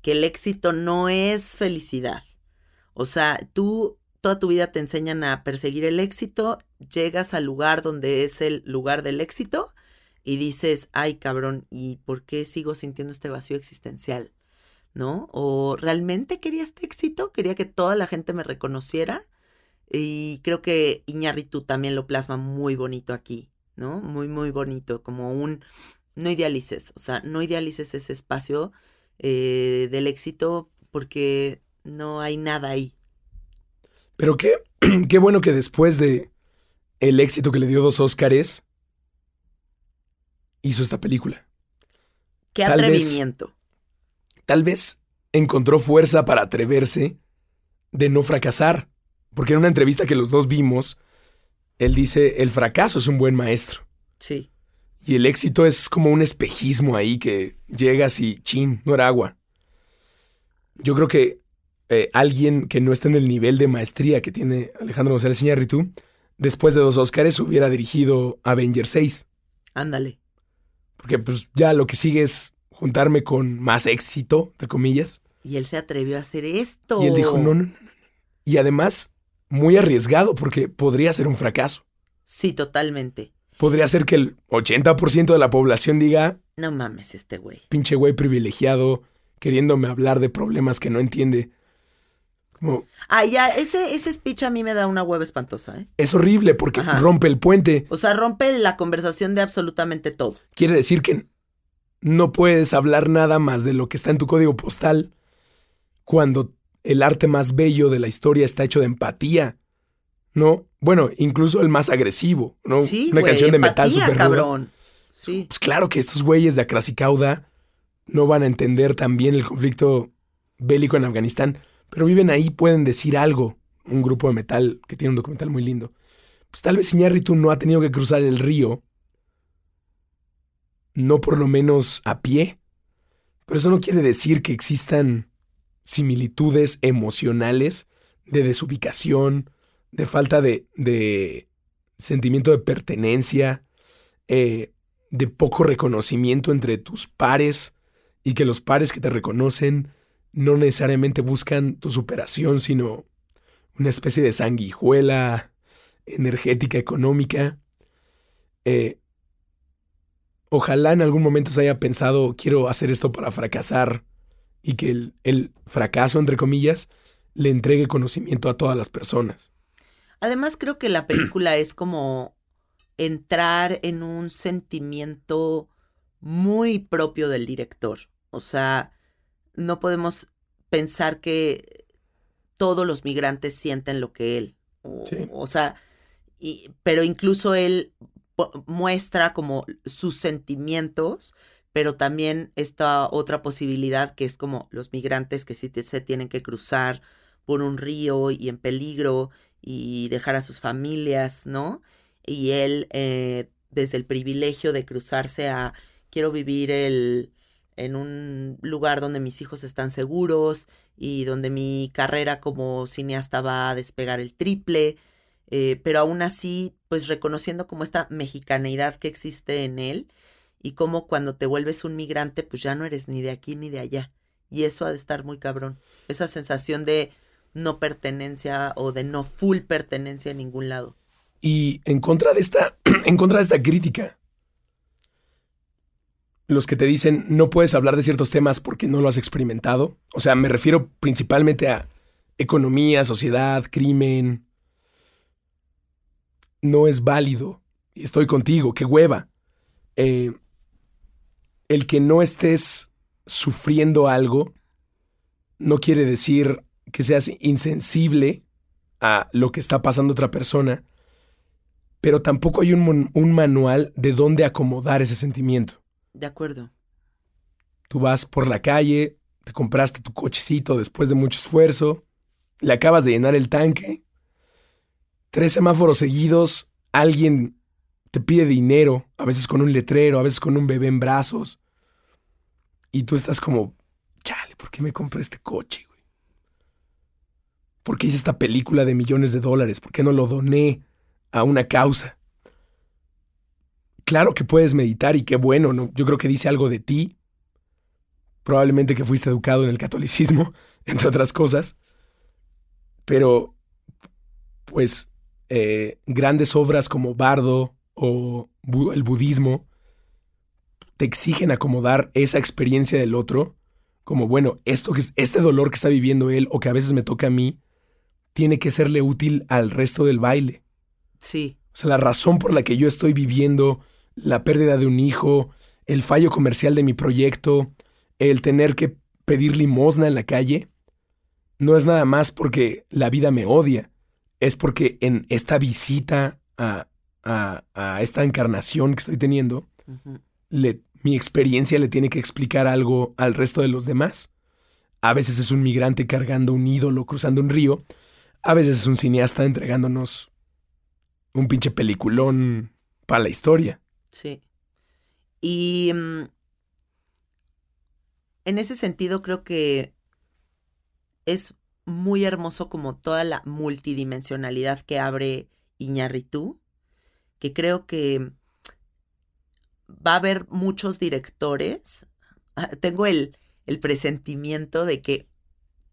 que el éxito no es felicidad. O sea, tú toda tu vida te enseñan a perseguir el éxito, llegas al lugar donde es el lugar del éxito y dices, ay cabrón, ¿y por qué sigo sintiendo este vacío existencial? ¿No? ¿O realmente quería este éxito? ¿Quería que toda la gente me reconociera? Y creo que Iñárritu también lo plasma muy bonito aquí, ¿no? Muy, muy bonito, como un, no idealices, o sea, no idealices ese espacio eh, del éxito porque no hay nada ahí. Pero qué, qué bueno que después de el éxito que le dio dos Óscares, hizo esta película. Qué Tal vez- atrevimiento. Tal vez encontró fuerza para atreverse de no fracasar, porque en una entrevista que los dos vimos, él dice, el fracaso es un buen maestro. Sí. Y el éxito es como un espejismo ahí que llegas y chin, no era agua. Yo creo que eh, alguien que no está en el nivel de maestría que tiene Alejandro González Iñárritu, después de dos Óscares hubiera dirigido Avengers 6. Ándale. Porque pues ya lo que sigue es juntarme con más éxito, entre comillas. Y él se atrevió a hacer esto. Y él dijo, no, no, no, no. Y además, muy arriesgado porque podría ser un fracaso. Sí, totalmente. Podría ser que el 80% de la población diga, No mames este güey. pinche güey privilegiado, queriéndome hablar de problemas que no entiende. Como, Ah, ya, ese, ese speech a mí me da una hueva espantosa, ¿eh? es horrible porque Ajá. rompe el puente. O sea, rompe la conversación de absolutamente todo. Quiere decir que no puedes hablar nada más de lo que está en tu código postal cuando el arte más bello de la historia está hecho de empatía. ¿No? Bueno, incluso el más agresivo, ¿no? Sí, Una canción de metal super cabrón. Sí. Pues claro que estos güeyes de Cauda no van a entender también el conflicto bélico en Afganistán, pero viven ahí, pueden decir algo. Un grupo de metal que tiene un documental muy lindo. Pues tal vez Iñárritu no ha tenido que cruzar el río, no por lo menos a pie, pero eso no quiere decir que existan similitudes emocionales de desubicación, de falta de, de sentimiento de pertenencia, eh, de poco reconocimiento entre tus pares y que los pares que te reconocen no necesariamente buscan tu superación, sino una especie de sanguijuela energética, económica. Eh, ojalá en algún momento se haya pensado, quiero hacer esto para fracasar y que el, el fracaso, entre comillas, le entregue conocimiento a todas las personas. Además, creo que la película es como entrar en un sentimiento muy propio del director. O sea, no podemos pensar que todos los migrantes sienten lo que él. O, Sí. o sea, y- pero incluso él muestra como sus sentimientos, pero también esta otra posibilidad que es como los migrantes que sí te- se tienen que cruzar por un río y en peligro y dejar a sus familias, ¿no? Y él, eh, desde el privilegio de cruzarse a, quiero vivir el, en un lugar donde mis hijos están seguros y donde mi carrera como cineasta va a despegar el triple, eh, pero aún así, pues reconociendo como esta mexicaneidad que existe en él y como cuando te vuelves un migrante, pues ya no eres ni de aquí ni de allá. Y eso ha de estar muy cabrón. Esa sensación de no pertenencia o de no full pertenencia a ningún lado. Y en contra de esta, en contra de esta crítica, los que te dicen no puedes hablar de ciertos temas porque no lo has experimentado. O sea, me refiero principalmente a economía, sociedad, crimen. No es válido. Estoy contigo, qué hueva. Eh, el que no estés sufriendo algo no quiere decir que seas insensible a lo que está pasando otra persona, pero tampoco hay un manual de dónde acomodar ese sentimiento. De acuerdo. Tú vas por la calle, te compraste tu cochecito después de mucho esfuerzo, le acabas de llenar el tanque, tres semáforos seguidos, alguien te pide dinero, a veces con un letrero, a veces con un bebé en brazos, y tú estás como, chale, ¿por qué me compré este coche, güey? ¿Por qué hice esta película de millones de dólares? ¿Por qué no lo doné a una causa? Claro que puedes meditar y qué bueno, ¿no? Yo creo que dice algo de ti. Probablemente que fuiste educado en el catolicismo, entre otras cosas. Pero, pues, eh, grandes obras como Bardo o bu- el budismo te exigen acomodar esa experiencia del otro como, bueno, esto que, es- este dolor que está viviendo él o que a veces me toca a mí, tiene que serle útil al resto del baile. Sí. O sea, la razón por la que yo estoy viviendo la pérdida de un hijo, el fallo comercial de mi proyecto, el tener que pedir limosna en la calle, no es nada más porque la vida me odia, es porque en esta visita a a, a esta encarnación que estoy teniendo, le- mi experiencia le tiene que explicar algo al resto de los demás. A veces es un migrante cargando un ídolo cruzando un río. A veces es un cineasta entregándonos un pinche peliculón para la historia. Sí. Y mm, en ese sentido creo que es muy hermoso como toda la multidimensionalidad que abre Iñárritu, que creo que va a haber muchos directores. Ah, Tengo el, el presentimiento de que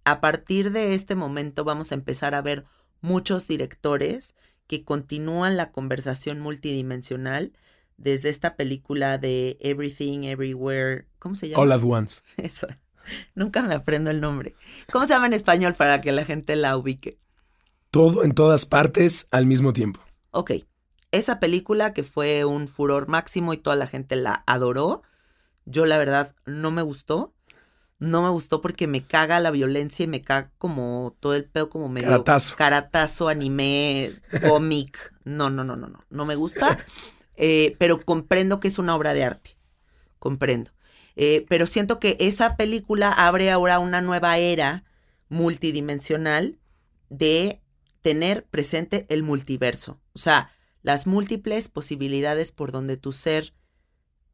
a partir de este momento vamos a empezar a ver muchos directores que continúan la conversación multidimensional desde esta película de Everything, Everywhere. ¿Cómo se llama? All at once. Eso. Nunca me aprendo el nombre. ¿Cómo se llama en español para que la gente la ubique? Todo en todas partes al mismo tiempo. Ok. Esa película que fue un furor máximo y toda la gente la adoró. Yo la verdad no me gustó. No me gustó porque me caga la violencia y me caga como todo el pedo como medio Caratazo. caratazo, anime, cómic. No, no, no, no, no. No me gusta. Eh, pero comprendo que es una obra de arte. Comprendo. Eh, pero siento que esa película abre ahora una nueva era multidimensional de tener presente el multiverso. O sea, las múltiples posibilidades por donde tu ser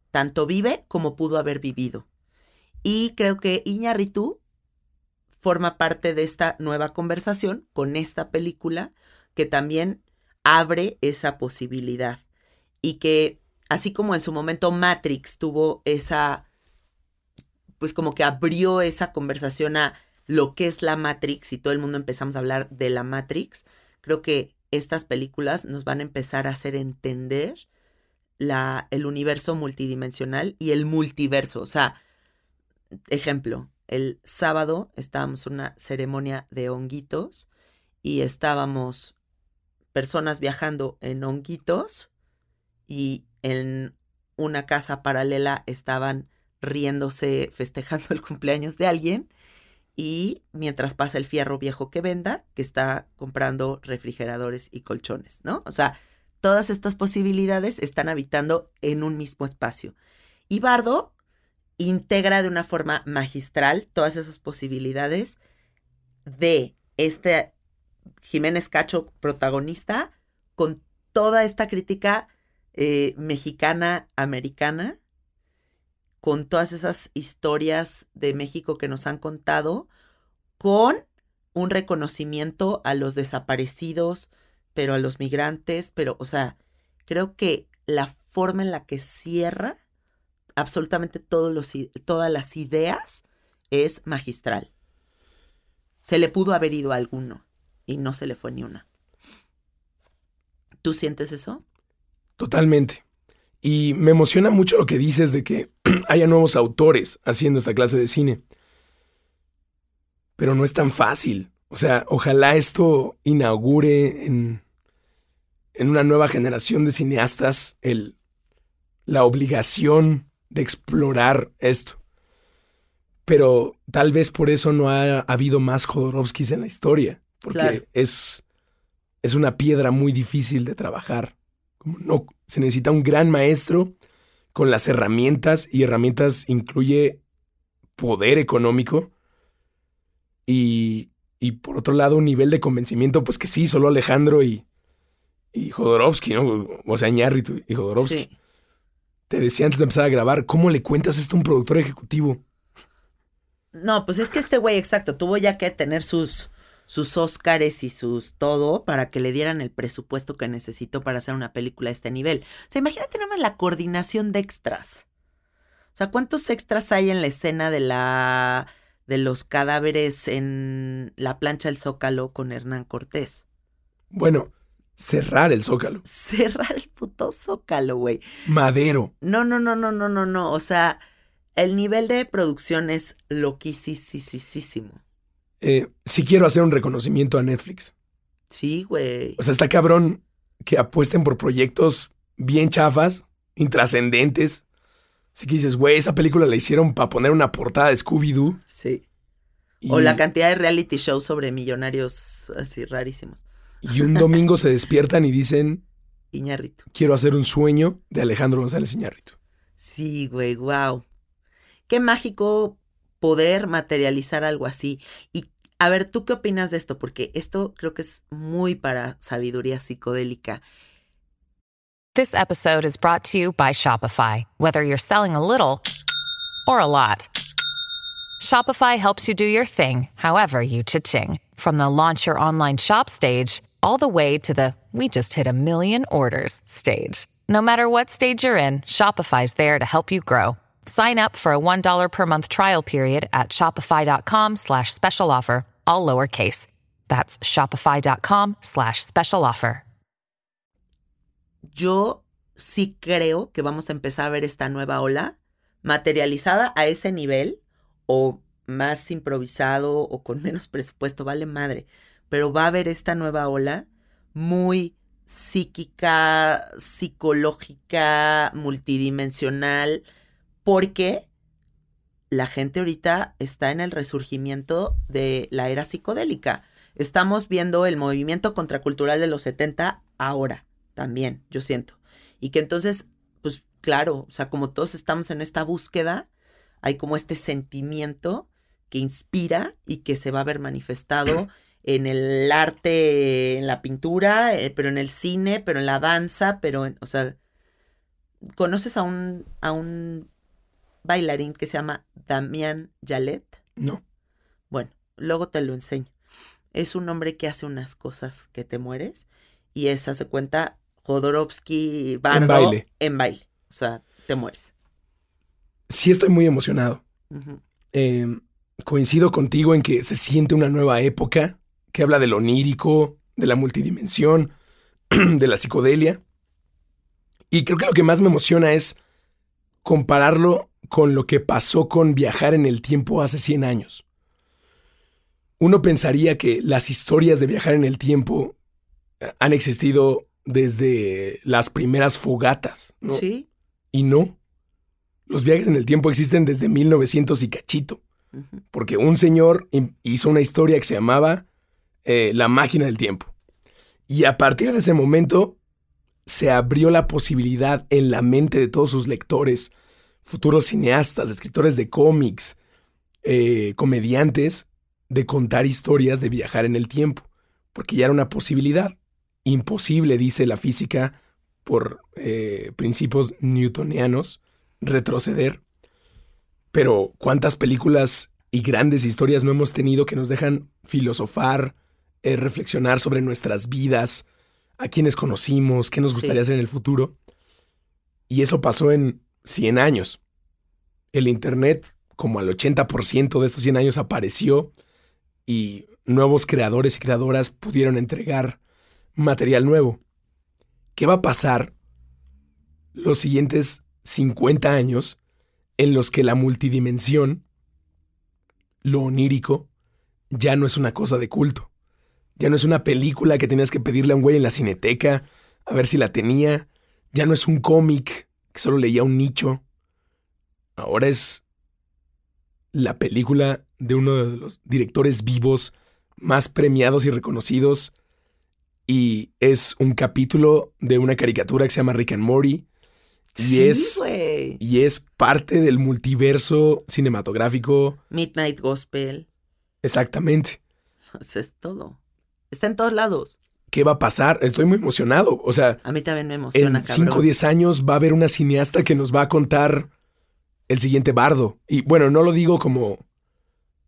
tanto vive como pudo haber vivido. Y creo que Iñárritu forma parte de esta nueva conversación con esta película que también abre esa posibilidad. Y que así como en su momento Matrix tuvo esa, pues como que abrió esa conversación a lo que es la Matrix y todo el mundo empezamos a hablar de la Matrix, creo que estas películas nos van a empezar a hacer entender la, el universo multidimensional y el multiverso. O sea, ejemplo, el sábado estábamos en una ceremonia de honguitos y estábamos personas viajando en honguitos y en una casa paralela estaban riéndose, festejando el cumpleaños de alguien y mientras pasa el fierro viejo que venda, que está comprando refrigeradores y colchones, ¿no? O sea, todas estas posibilidades están habitando en un mismo espacio. Y Bardo integra de una forma magistral todas esas posibilidades de este Jiménez Cacho protagonista con toda esta crítica eh, mexicana, americana, con todas esas historias de México que nos han contado, con un reconocimiento a los desaparecidos, pero a los migrantes, pero, o sea, creo que la forma en la que cierra absolutamente todos los, todas las ideas es magistral. Se le pudo haber ido a alguno y no se le fue ni una. ¿Tú sientes eso? Totalmente. Y me emociona mucho lo que dices de que haya nuevos autores haciendo esta clase de cine. Pero no es tan fácil. O sea, ojalá esto inaugure en, en una nueva generación de cineastas el, la obligación de explorar esto. Pero tal vez por eso no ha habido más Jodorowskis en la historia. Porque Claro. es, es una piedra muy difícil de trabajar. No, se necesita un gran maestro con las herramientas y herramientas incluye poder económico y, y por otro lado un nivel de convencimiento pues que sí, solo Alejandro y, y Jodorowsky, ¿no? O sea, Iñárritu y Jodorowsky. Sí. Te decía antes de empezar a grabar, ¿cómo le cuentas esto a un productor ejecutivo? No, pues es que este güey, exacto, tuvo ya que tener sus, sus Óscares y sus todo para que le dieran el presupuesto que necesitó para hacer una película de este nivel. O sea, imagínate nada más la coordinación de extras. O sea, ¿cuántos extras hay en la escena de la de los cadáveres en la plancha del Zócalo con Hernán Cortés? Bueno, cerrar el zócalo. Cerrar el puto Zócalo, güey. Madero. No, no, no, no, no, no, no. O sea, el nivel de producción es loquísimo. Eh, sí quiero hacer un reconocimiento a Netflix. Sí, güey. O sea, está cabrón que apuesten por proyectos bien chafas, intrascendentes. Así que dices, güey, esa película la hicieron para poner una portada de Scooby-Doo. Sí. y- O la cantidad de reality shows sobre millonarios así rarísimos. Y un domingo se despiertan y dicen, Iñárritu. Quiero hacer un sueño de Alejandro González Iñárritu. Sí, güey, wow. Qué mágico poder materializar algo así. Y a ver, ¿tú qué opinas de esto? Porque esto creo que es muy para sabiduría psicodélica. This episode is brought to you by Shopify. Whether you're selling a little or a lot, Shopify helps you do your thing, however you cha-ching. From the launch your online shop stage, all the way to the we just hit a million orders stage. No matter what stage you're in, Shopify's there to help you grow. Sign up for a $1 per month trial period at shopify.com slash special offer, all lowercase. That's shopify.com slash special offer. Yo sí creo que vamos a empezar a ver esta nueva ola materializada a ese nivel o más improvisado o con menos presupuesto, vale madre. Pero va a haber esta nueva ola muy psíquica, psicológica, multidimensional, porque la gente ahorita está en el resurgimiento de la era psicodélica. Estamos viendo el movimiento contracultural de los 70 ahora también, yo siento. Y que entonces, pues claro, o sea, como todos estamos en esta búsqueda, hay como este sentimiento que inspira y que se va a ver manifestado en el arte, en la pintura, eh, pero en el cine, pero en la danza, pero en, o sea, ¿conoces a un, a un bailarín que se llama Damián Yalet? No. Bueno, luego te lo enseño. Es un hombre que hace unas cosas que te mueres y esa se cuenta Jodorowsky Bardo En baile. En baile. O sea, te mueres. Sí estoy muy emocionado. Eh, coincido contigo en que se siente una nueva época que habla de lo onírico, de la multidimensión, de la psicodelia. Y creo que lo que más me emociona es compararlo con lo que pasó con viajar en el tiempo hace 100 años. Uno pensaría que las historias de viajar en el tiempo eh, han existido desde las primeras fogatas, ¿no? Sí. Y no. Los viajes en el tiempo existen desde 1900 y cachito. Porque un señor hizo una historia que se llamaba eh, La máquina del tiempo. Y a partir de ese momento se abrió la posibilidad en la mente de todos sus lectores, futuros cineastas, escritores de cómics, eh, comediantes, de contar historias de viajar en el tiempo. Porque ya era una posibilidad. Imposible, dice la física, por eh, principios newtonianos, retroceder. Pero ¿cuántas películas y grandes historias no hemos tenido que nos dejan filosofar, eh, reflexionar sobre nuestras vidas, a quienes conocimos, qué nos Sí. gustaría hacer en el futuro? Y eso pasó en 100 años. El Internet, como al 80% de estos 100 años, apareció y nuevos creadores y creadoras pudieron entregar material nuevo. ¿Qué va a pasar los siguientes 50 años en los que la multidimensión, lo onírico, ya no es una cosa de culto? Ya no es una película que tenías que pedirle a un güey en la cineteca a ver si la tenía. Ya no es un cómic que solo leía un nicho. Ahora es la película de uno de los directores vivos más premiados y reconocidos. Y es un capítulo de una caricatura que se llama Rick and Morty. Y Sí, es. Y es parte del multiverso cinematográfico. Midnight Gospel. Exactamente. Sea, es todo. Está en todos lados. ¿Qué va a pasar? Estoy muy emocionado. O sea, A mí también me emociona, en 5 o cabrón. 10 años va a haber una cineasta que nos va a contar el siguiente bardo. Y bueno, no lo digo como.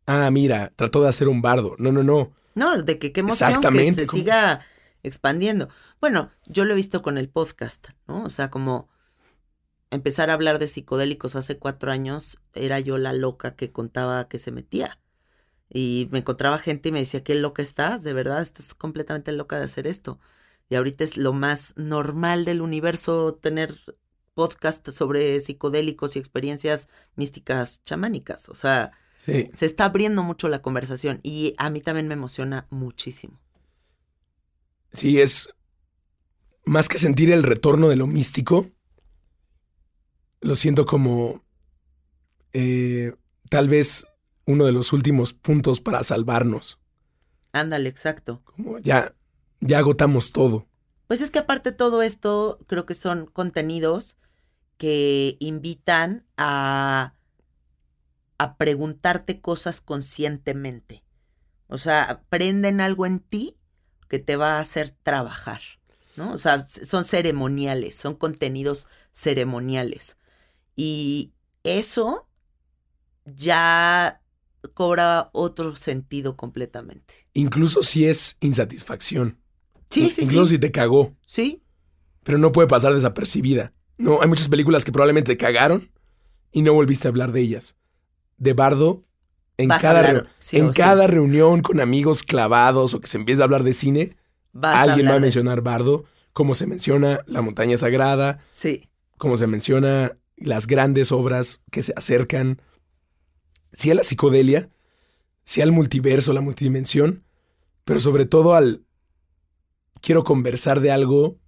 Ah, mira, trató de hacer un bardo. No, no, no. No, de que qué emoción que Exactamente, se como- siga expandiendo. Bueno, yo lo he visto con el podcast, ¿no? O sea, como empezar a hablar de psicodélicos hace cuatro años, era yo la loca que contaba que se metía. Y me encontraba gente y me decía, qué loca estás, de verdad, estás completamente loca de hacer esto. Y ahorita es lo más normal del universo tener podcast sobre psicodélicos y experiencias místicas chamánicas. O sea, Sí. se está abriendo mucho la conversación y a mí también me emociona muchísimo. Sí, es. Más que sentir el retorno de lo místico, lo siento como. eh, tal vez uno de los últimos puntos para salvarnos. Ándale, exacto. Como ya, ya agotamos todo. Pues es que aparte de todo esto, creo que son contenidos que invitan a, a preguntarte cosas conscientemente. O sea, aprenden algo en ti que te va a hacer trabajar, ¿no? O sea, son ceremoniales, son contenidos ceremoniales. Y eso ya cobra otro sentido completamente. Incluso si es insatisfacción. Sí, sí, Incluso sí. si te cagó, Sí, pero no puede pasar desapercibida. No, hay muchas películas que probablemente te cagaron y no volviste a hablar de ellas. De Bardo, en Vas cada, hablar, reu- sí en sí. cada reunión con amigos clavados o que se empieza a hablar de cine, vas a alguien va a mencionar Bardo, como se menciona La montaña sagrada, Sí, como se menciona las grandes obras que se acercan, sí a la psicodelia, sí al multiverso, la multidimensión, pero sobre todo al quiero conversar de algo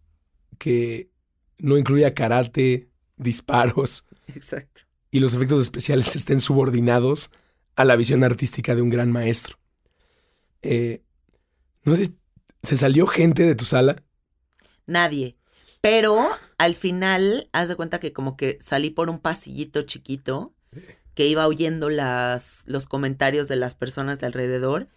que no incluya karate, disparos exacto. y los efectos especiales estén subordinados a la visión artística de un gran maestro. Eh, no sé, ¿se salió gente de tu sala? Nadie. Pero al final, haz de cuenta que como que salí por un pasillito chiquito que iba oyendo las, los comentarios de las personas de alrededor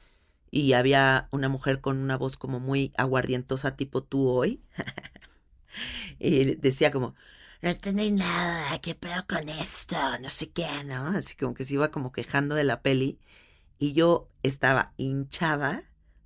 y había una mujer con una voz como muy aguardientosa tipo tú hoy. y decía como, no entendí nada, ¿qué pedo con esto? No sé qué, ¿no? Así como que se iba como quejando de la peli y yo estaba hinchada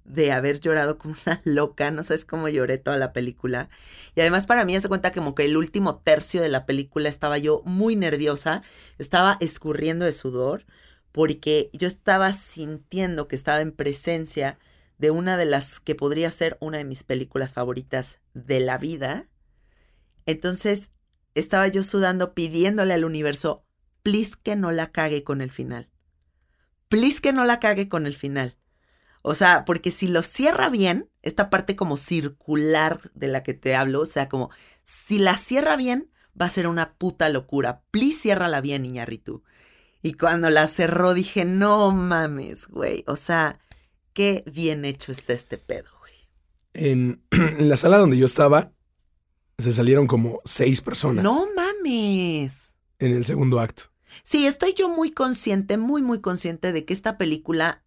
de haber llorado como una loca, no sabes cómo lloré toda la película. Y además para mí hace cuenta como que el último tercio de la película estaba yo muy nerviosa, estaba escurriendo de sudor, porque yo estaba sintiendo que estaba en presencia de una de las que podría ser una de mis películas favoritas de la vida. Entonces estaba yo sudando pidiéndole al universo, please que no la cague con el final. Please que no la cague con el final. O sea, porque si lo cierra bien, esta parte como circular de la que te hablo, o sea, como si la cierra bien, va a ser una puta locura. Please ciérrala bien, Iñarritu. Y cuando la cerró dije, no mames, güey. O sea, qué bien hecho está este pedo, güey. En, en la sala donde yo estaba, se salieron como seis personas No mames. en el segundo acto. Sí, estoy yo muy consciente, muy, muy consciente de que esta película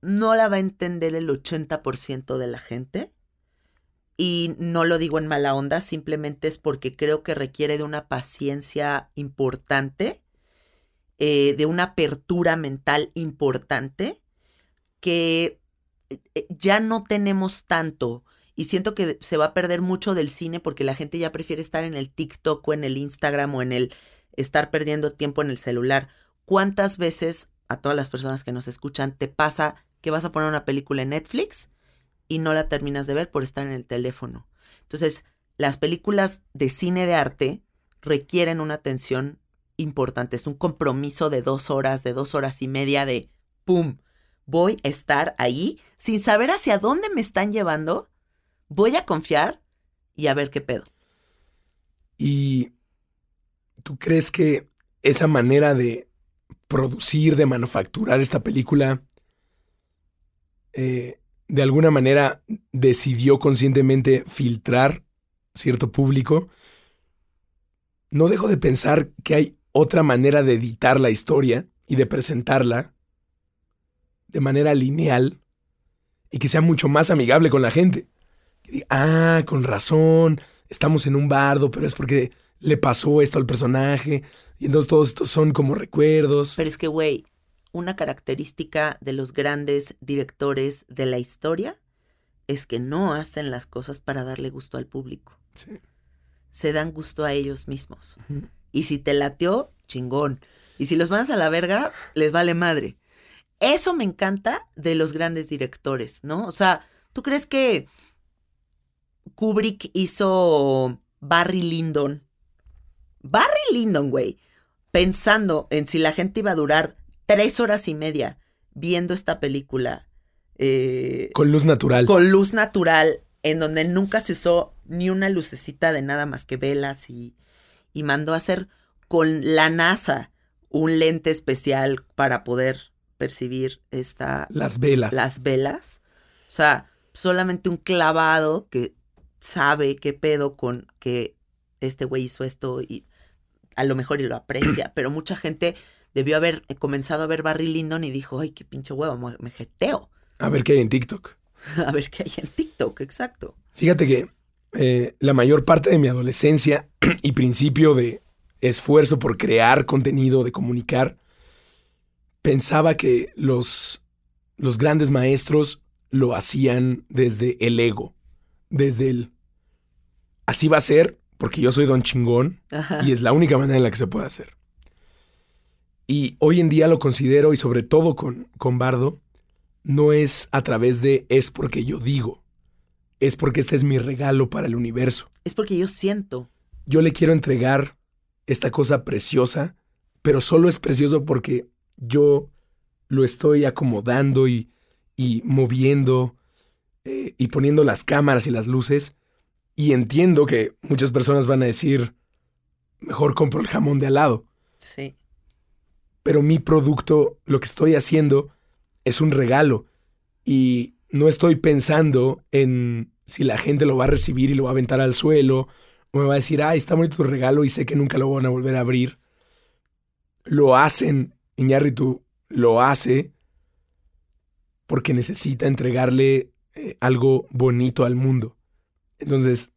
no la va a entender el 80% de la gente. Y no lo digo en mala onda, simplemente es porque creo que requiere de una paciencia importante, eh, de una apertura mental importante, que eh, ya no tenemos tanto. Y siento que se va a perder mucho del cine porque la gente ya prefiere estar en el TikTok o en el Instagram o en el estar perdiendo tiempo en el celular. ¿Cuántas veces a todas las personas que nos escuchan te pasa que vas a poner una película en Netflix y no la terminas de ver por estar en el teléfono? Entonces, las películas de cine de arte requieren una atención importante. Es un compromiso de dos horas, de dos horas y media de ¡pum! Voy a estar ahí sin saber hacia dónde me están llevando. Voy a confiar y a ver qué pedo. ¿Y tú crees que esa manera de producir, de manufacturar esta película, eh, de alguna manera decidió conscientemente filtrar cierto público? No dejo de pensar que hay otra manera de editar la historia y de presentarla de manera lineal y que sea mucho más amigable con la gente. Ah, con razón, estamos en un bardo, pero es porque le pasó esto al personaje. Y entonces todos estos son como recuerdos. Pero es que, güey, una característica de los grandes directores de la historia es que no hacen las cosas para darle gusto al público. Sí. Se dan gusto a ellos mismos. Y si te lateó, chingón. Y si los mandas a la verga, les vale madre. Eso me encanta de los grandes directores, ¿no? O sea, ¿tú crees que Kubrick hizo Barry Lyndon? Barry Lyndon, güey, pensando en si la gente iba a durar tres horas y media viendo esta película eh, Con luz natural. con luz natural, en donde nunca se usó ni una lucecita de nada más que velas y, y mandó a hacer con la NASA un lente especial para poder percibir esta, Las velas. las velas. O sea, solamente un clavado que sabe qué pedo con que este güey hizo esto y a lo mejor y lo aprecia, pero mucha gente debió haber comenzado a ver Barry Lyndon y dijo, ay, qué pinche huevo, me, jeteo. A ver qué hay en TikTok. A ver qué hay en TikTok, exacto. Fíjate que eh, la mayor parte de mi adolescencia y principio de esfuerzo por crear contenido, de comunicar, pensaba que los, los grandes maestros lo hacían desde el ego, desde el... Así va a ser porque yo soy don chingón Ajá. y es la única manera en la que se puede hacer. Y hoy en día lo considero, y sobre todo con, con Bardo, no es a través de es porque yo digo, es porque este es mi regalo para el universo. Es porque yo siento. Yo le quiero entregar esta cosa preciosa, pero solo es precioso porque yo lo estoy acomodando y, y moviendo eh, y poniendo las cámaras y las luces. Y entiendo que muchas personas van a decir, mejor compro el jamón de al lado. Sí. Pero mi producto, lo que estoy haciendo, es un regalo. Y no estoy pensando en si la gente lo va a recibir y lo va a aventar al suelo, o me va a decir, ay, está bonito tu regalo y sé que nunca lo van a volver a abrir. Lo hacen, Iñárritu lo hace porque necesita entregarle eh, algo bonito al mundo. Entonces,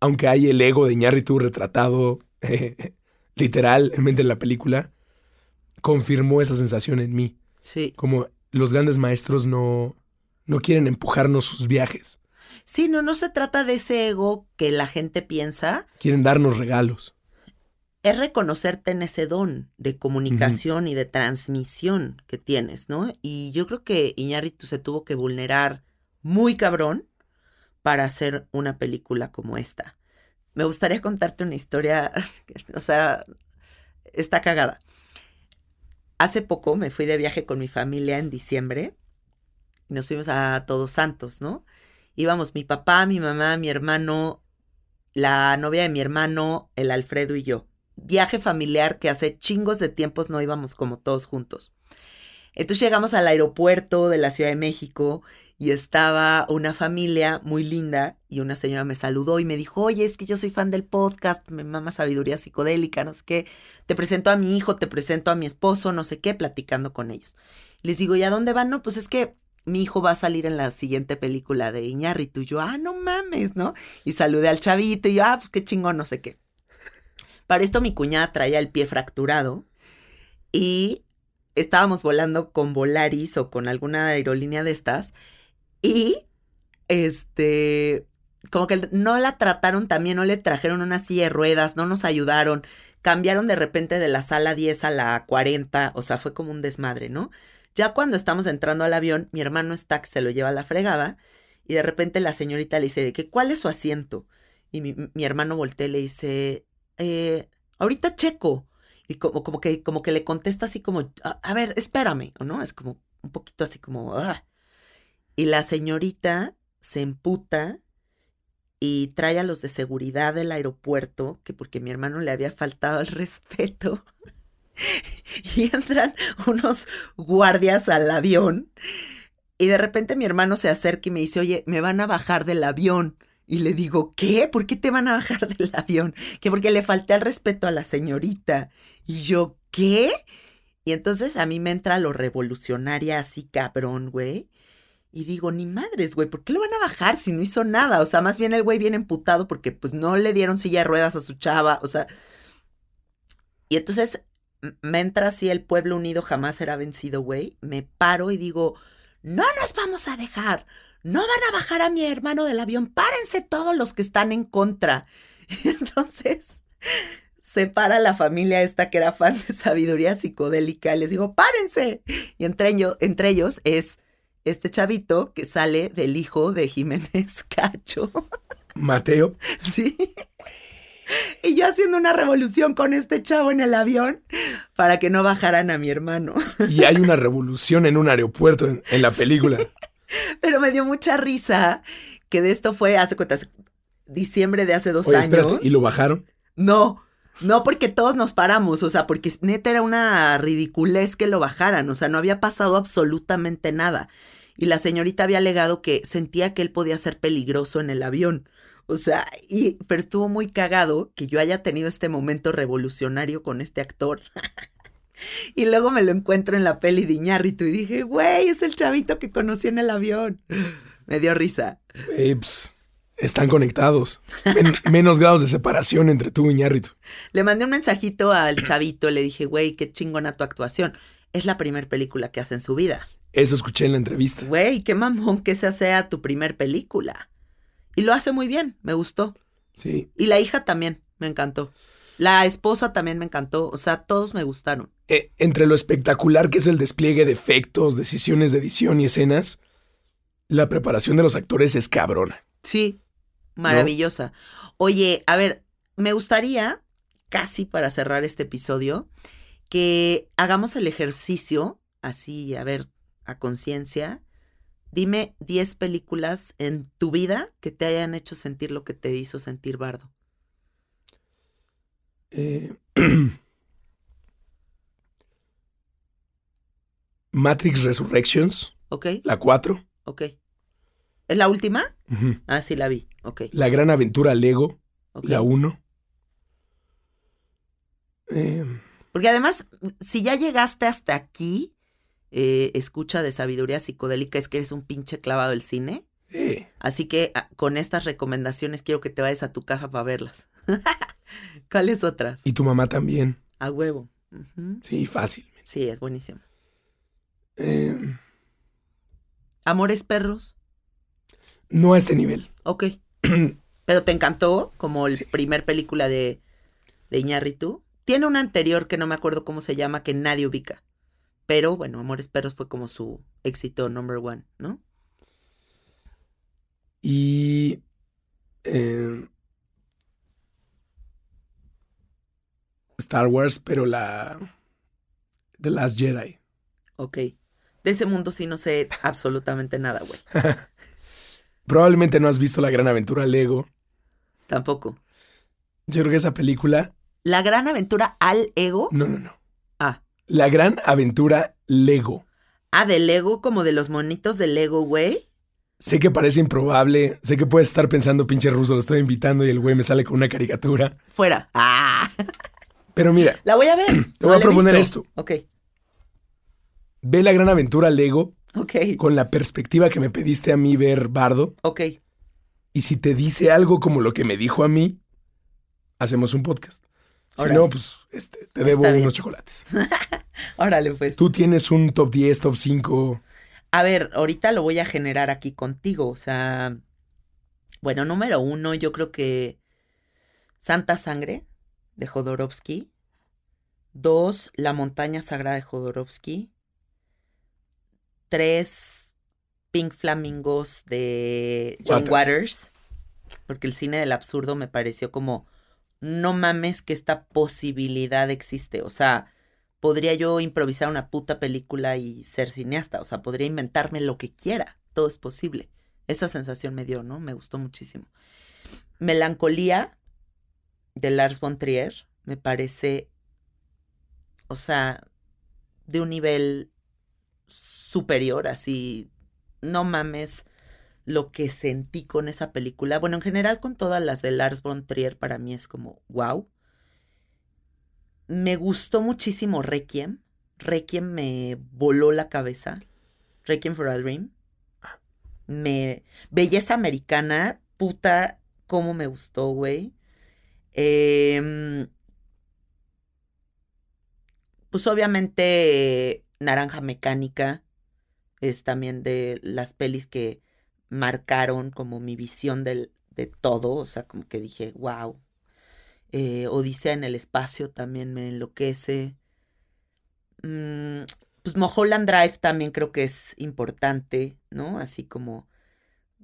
aunque hay el ego de Iñárritu retratado eh, literalmente en la película, confirmó esa sensación en mí. Sí. Como los grandes maestros no, no quieren empujarnos sus viajes, Sí, no, no se trata de ese ego que la gente piensa, quieren darnos regalos. es reconocerte en ese don de comunicación y de transmisión que tienes, ¿no? Y yo creo que Iñárritu se tuvo que vulnerar muy cabrón para hacer una película como esta. Me gustaría contarte una historia, o sea, está cagada. Hace poco me fui de viaje con mi familia en diciembre y nos fuimos a Todos Santos, ¿no? Íbamos mi papá, mi mamá, mi hermano, la novia de mi hermano, el Alfredo y yo. Viaje familiar que hace chingos de tiempos no íbamos como todos juntos. Entonces llegamos al aeropuerto de la Ciudad de México y estaba una familia muy linda y una señora me saludó y me dijo, oye, es que yo soy fan del podcast, me mama sabiduría psicodélica, no sé qué, te presento a mi hijo, te presento a mi esposo, no sé qué, platicando con ellos. Les digo, ¿y a dónde van? No, pues es que mi hijo va a salir en la siguiente película de Iñárritu. Y yo, ah, no mames, ¿no? Y saludé al chavito y yo, ah, pues qué chingón, no sé qué. Para esto mi cuñada traía el pie fracturado y estábamos volando con Volaris o con alguna aerolínea de estas y este como que no la trataron también, no le trajeron una silla de ruedas, no nos ayudaron, cambiaron de repente de la sala 10 a la 40, o sea, fue como un desmadre, ¿no? Ya cuando estamos entrando al avión, mi hermano está que se lo lleva a la fregada y de repente la señorita le dice de que cuál es su asiento y mi, mi hermano voltea y le dice eh, ahorita checo y como, como que como que le contesta así como a, a ver espérame no es como un poquito así como "Ah". Y la señorita se emputa y trae a los de seguridad del aeropuerto que porque mi hermano le había faltado el respeto y entran unos guardias al avión y de repente mi hermano se acerca y me dice, oye, me van a bajar del avión. Y le digo, ¿qué? ¿Por qué te van a bajar del avión? Que porque le falté el respeto a la señorita. Y yo, ¿qué? Y entonces a mí me entra lo revolucionaria así cabrón, güey. Y digo, ni madres, güey, ¿por qué lo van a bajar si no hizo nada? O sea, más bien el güey viene emputado porque pues no le dieron silla de ruedas a su chava, o sea. Y entonces m- me entra así el pueblo unido jamás será vencido, güey. Me paro y digo, no nos vamos a dejar. No van a bajar a mi hermano del avión. Párense todos los que están en contra. Y entonces se para la familia esta que era fan de sabiduría psicodélica. Les digo, párense. Y entre, ello- entre ellos es este chavito que sale del hijo de Jiménez Cacho. Mateo, Sí. Y yo haciendo una revolución con este chavo en el avión para que no bajaran a mi hermano. y hay una revolución en un aeropuerto en, en la película. Pero me dio mucha risa que de esto fue hace cuántas diciembre de hace dos Oye, años. espérate, ¿y lo bajaron? No, no porque todos nos paramos, o sea, porque neta era una ridiculez que lo bajaran, o sea, no había pasado absolutamente nada. Y la señorita había alegado que sentía que él podía ser peligroso en el avión. O sea, y, pero estuvo muy cagado que yo haya tenido este momento revolucionario con este actor. y luego me lo encuentro en la peli de Iñárritu y dije, güey, es el chavito que conocí en el avión. Me dio risa. Están conectados. Men- menos grados de separación entre tú y Iñárritu. Le mandé un mensajito al chavito, le dije, güey, qué chingona tu actuación. Es la primera película que hace en su vida. Eso escuché en la entrevista. Güey, qué mamón que esa sea tu primer película. Y lo hace muy bien, me gustó. Sí. Y la hija también, me encantó. La esposa también me encantó. O sea, todos me gustaron. Eh, entre lo espectacular que es el despliegue de efectos, decisiones de edición y escenas, la preparación de los actores es cabrona. Sí, maravillosa. Oye, a ver, me gustaría, casi para cerrar este episodio, que hagamos el ejercicio, así, a ver, a conciencia. Dime 10 películas en tu vida que te hayan hecho sentir lo que te hizo sentir Bardo. Eh, Matrix Resurrections, ¿Ok? la 4. Ok. ¿Es la última? Ah, sí, la vi. Ok. La Gran Aventura Lego, ok. la 1. Eh, Porque además, si ya llegaste hasta aquí, eh, escucha de sabiduría psicodélica, es que eres un pinche clavado del cine. eh, Así que ah, con estas recomendaciones quiero que te vayas a tu casa para verlas. ¿Cuáles otras? y tu mamá también. A huevo. Sí, fácil. Sí, es buenísimo. Eh, Amores perros. no a este nivel. Ok. Pero te encantó como el primer película de, de Iñárritu. Tiene una anterior que no me acuerdo cómo se llama, que nadie ubica. Pero bueno, Amores Perros fue como su éxito number one, ¿no? Y. eh, Star Wars, pero la. The Last Jedi. Ok. De ese mundo sí no sé absolutamente nada, güey. Probablemente no has visto La Gran Aventura Lego. Tampoco. Yo creo que esa película. La gran aventura al ego. No, no, no. La Gran Aventura Lego. Ah, de Lego, como de los monitos de Lego, güey. Sé que parece improbable. Sé que puedes estar pensando, pinche ruso, lo estoy invitando y el güey me sale con una caricatura. Fuera. Ah. Pero mira, La voy a ver. Te voy a proponer esto. Ok. ve La Gran Aventura Lego Ok. con la perspectiva que me pediste a mí ver Bardo. Ok. Y si te dice algo como lo que me dijo a mí, hacemos un podcast. Si no, pues este, te debo Está bien. unos chocolates. Órale, pues. Tú tienes un top 10, top 5. A ver, ahorita lo voy a generar aquí contigo. O sea, bueno, número uno, yo creo que Santa Sangre de Jodorowsky. Dos, La Montaña Sagrada de Jodorowsky. Tres, Pink Flamingos de John Waters. Waters. Porque el cine del absurdo me pareció como, no mames que esta posibilidad existe. O sea, podría yo improvisar una puta película y ser cineasta. O sea, podría inventarme lo que quiera. Todo es posible. Esa sensación me dio, ¿no? Me gustó muchísimo. Melancolía de Lars von Trier me parece, o sea, de un nivel superior, así, no mames lo que sentí con esa película. Bueno, en general con todas las de Lars von Trier para mí es como, wow. Me gustó muchísimo Requiem. Requiem me voló la cabeza. Requiem for a Dream. Me. Belleza americana, puta, cómo me gustó, güey. Em, pues obviamente Naranja Mecánica es también de las pelis que marcaron como mi visión del, de todo, o sea, como que dije, wow. Eh, Odisea en el espacio también me enloquece. Mm, pues Mulholland Drive también creo que es importante, ¿no? Así como,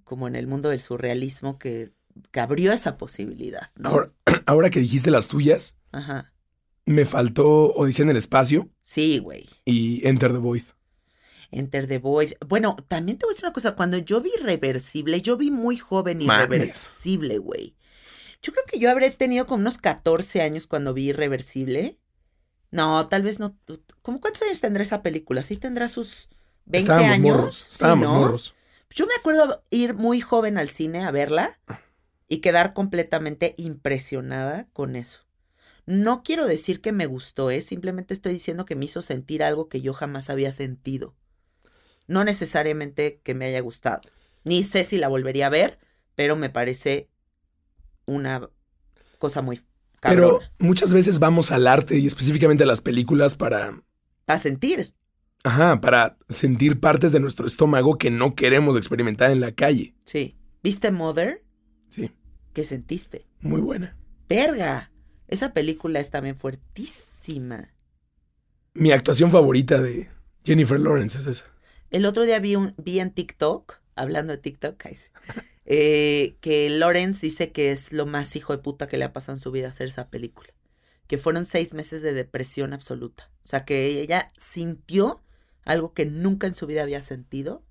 como en el mundo del surrealismo que, que abrió esa posibilidad, ¿no? Ahora, ahora que dijiste las tuyas, Ajá. me faltó Odisea en el espacio Sí, güey. y Enter the Void. Enter the Void. Bueno, también te voy a decir una cosa. Cuando yo vi Irreversible, yo vi muy joven. Irreversible, güey. Yo creo que yo habré tenido como unos 14 años cuando vi Irreversible. No, tal vez no. ¿Cómo cuántos años tendrá esa película? ¿Sí tendrá sus 20 Estábamos años? morros. Sí, Estábamos ¿no? morros. Yo me acuerdo ir muy joven al cine a verla y quedar completamente impresionada con eso. No quiero decir que me gustó, ¿eh? simplemente estoy diciendo que me hizo sentir algo que yo jamás había sentido. No necesariamente que me haya gustado. Ni sé si la volvería a ver, pero me parece una cosa muy Pero cabrona. muchas veces vamos al arte y específicamente a las películas para, Para sentir. ajá, para sentir partes de nuestro estómago que no queremos experimentar en la calle. Sí. ¿Viste Mother? Sí, ¿Qué sentiste? muy buena. Verga. Esa película es también fuertísima. Mi actuación favorita de Jennifer Lawrence es esa. El otro día vi, un, vi en TikTok, hablando de TikTok, eh, que Lawrence dice que es lo más hijo de puta que le ha pasado en su vida hacer esa película. Que fueron seis meses de depresión absoluta. O sea, que ella sintió algo que nunca en su vida había sentido